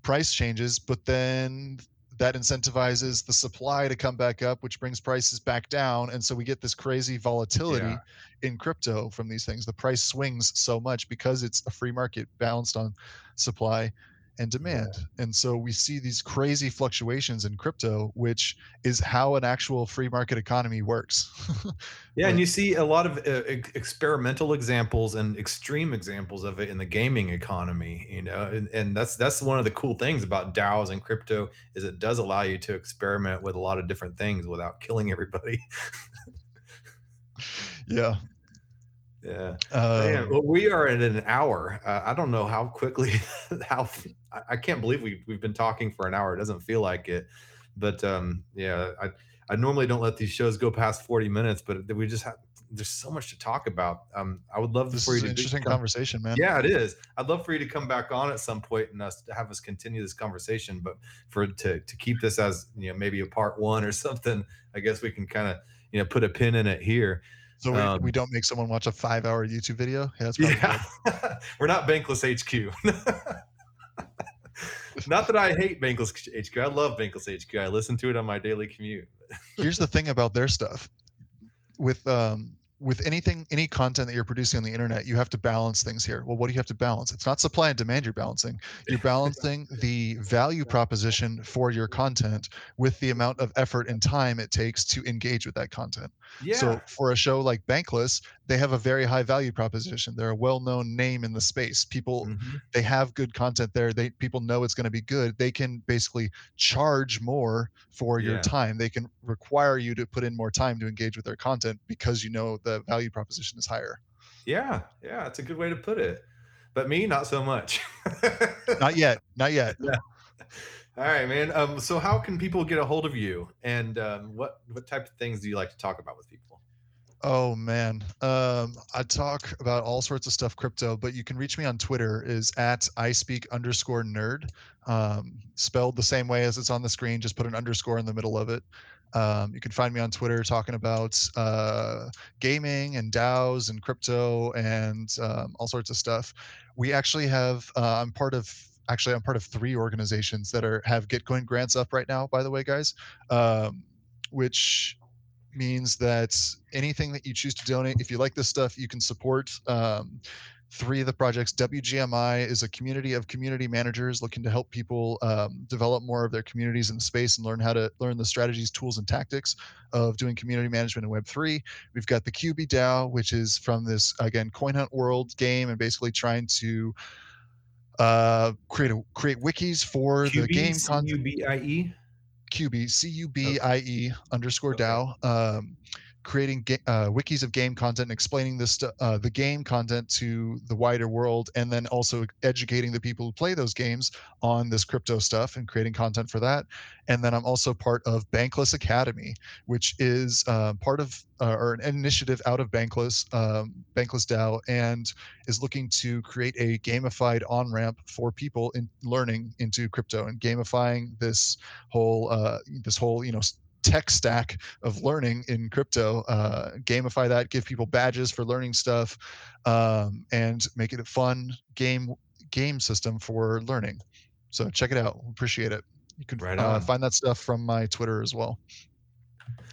price changes, but then that incentivizes the supply to come back up, which brings prices back down. And so we get this crazy volatility yeah. in crypto from these things. The price swings so much because it's a free market balanced on supply and demand. Yeah. And so we see these crazy fluctuations in crypto, which is how an actual free market economy works. *laughs* yeah, and you see a lot of uh, experimental examples and extreme examples of it in the gaming economy, you know. And, and that's that's one of the cool things about DAOs and crypto is it does allow you to experiment with a lot of different things without killing everybody. *laughs* yeah, yeah. Man, um, well, we are at an hour. Uh, I don't know how quickly, *laughs* how I can't believe we we've been talking for an hour. It doesn't feel like it, but um, yeah, I I normally don't let these shows go past forty minutes, but we just have there's so much to talk about. Um, I would love this for you to interesting conversation, man. Yeah, it is. I'd love for you to come back on at some point and us to have us continue this conversation. But for to to keep this as you know maybe a part one or *laughs* something, I guess we can kind of you know put a pin in it here. So we, um, we don't make someone watch a five hour YouTube video. Yeah, yeah. *laughs* we're not Bankless HQ. *laughs* not that I hate Bankless HQ. I love Bankless HQ. I listen to it on my daily commute. Here's the thing about their stuff. With um, with anything any content that you're producing on the internet you have to balance things here well what do you have to balance it's not supply and demand you're balancing you're *laughs* balancing the value proposition for your content with the amount of effort and time it takes to engage with that content yeah. so for a show like bankless they have a very high value proposition they're a well-known name in the space people mm-hmm. they have good content there they people know it's going to be good they can basically charge more for yeah. your time they can require you to put in more time to engage with their content because you know the value proposition is higher. Yeah, yeah, it's a good way to put it. But me, not so much. not yet. Not yet. *laughs* Yeah. All right, man. Um, so how can people get a hold of you, and um, what what type of things do you like to talk about with people? Oh man, um, I talk about all sorts of stuff crypto, but you can reach me on Twitter is at I speak underscore nerd, um, spelled the same way as it's on the screen. Just put an underscore in the middle of it. Um, you can find me on Twitter talking about uh, gaming and DAOs and crypto and um, all sorts of stuff. We actually have, uh, I'm part of, actually, I'm part of three organizations that are have Gitcoin grants up right now, by the way, guys, um, which means that anything that you choose to donate, if you like this stuff, you can support um, three of the projects. WGMI is a community of community managers looking to help people um, develop more of their communities in the space and learn how to learn the strategies, tools, and tactics of doing community management in Web3. We've got the Cubie DAO, which is from this, again, Coin Hunt World game and basically trying to uh, create a, create wikis for Cubie, the game content. C-U-B-I-E? Cubie, C-U-B-I-E underscore okay. DAO. Um, creating ga- uh, wikis of game content and explaining this uh, the game content to the wider world and then also educating the people who play those games on this crypto stuff and creating content for that. And then i'm also part of bankless academy which is uh, part of uh, or an initiative out of bankless um, bankless dao and is looking to create a gamified on ramp for people in learning into crypto and gamifying this whole uh, this whole you know tech stack of learning in crypto uh, gamify that give people badges for learning stuff um, and make it a fun game game system for learning. So check it out appreciate it. You can right uh, find that stuff from my twitter as well.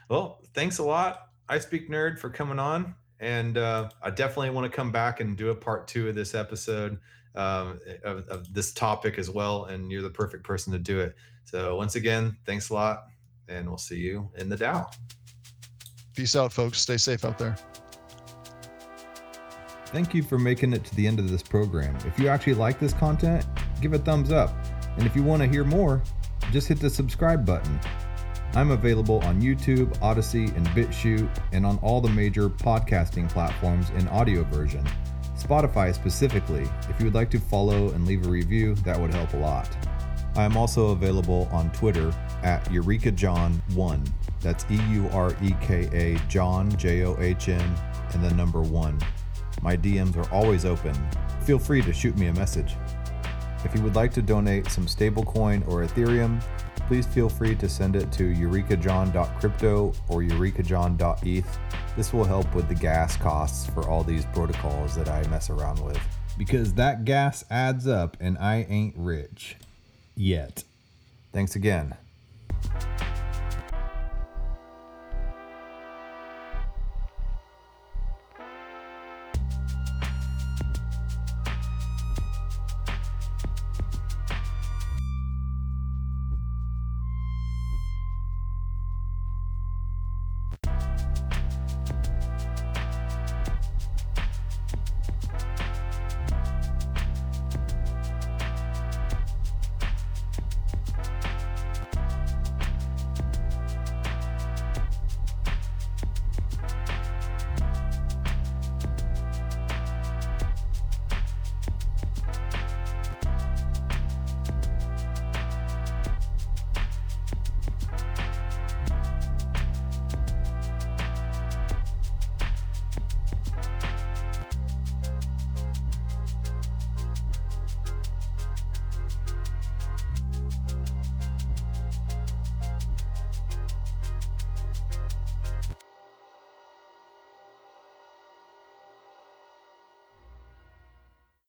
Well thanks a lot. I speak nerd for coming on and uh, i definitely want to come back and do a part two of this episode um, of, of this topic as well and you're the perfect person to do it. So once again thanks a lot and we'll see you in the DAO. Peace out, folks. Stay safe out there. Thank you for making it to the end of this program. If you actually like this content, give a thumbs up. And if you want to hear more, just hit the subscribe button. I'm available on YouTube, Odysee, and BitChute, and on all the major podcasting platforms in audio version. Spotify specifically. If you would like to follow and leave a review, that would help a lot. I am also available on Twitter at EurekaJohn1. That's E U R E K A John, J O H N and the number one. My DMs are always open. Feel free to shoot me a message. If you would like to donate some stablecoin or Ethereum, please feel free to send it to eurekajohn.crypto or eurekajohn.eth. This will help with the gas costs for all these protocols that I mess around with. Because that gas adds up and I ain't rich. Yet. Thanks again you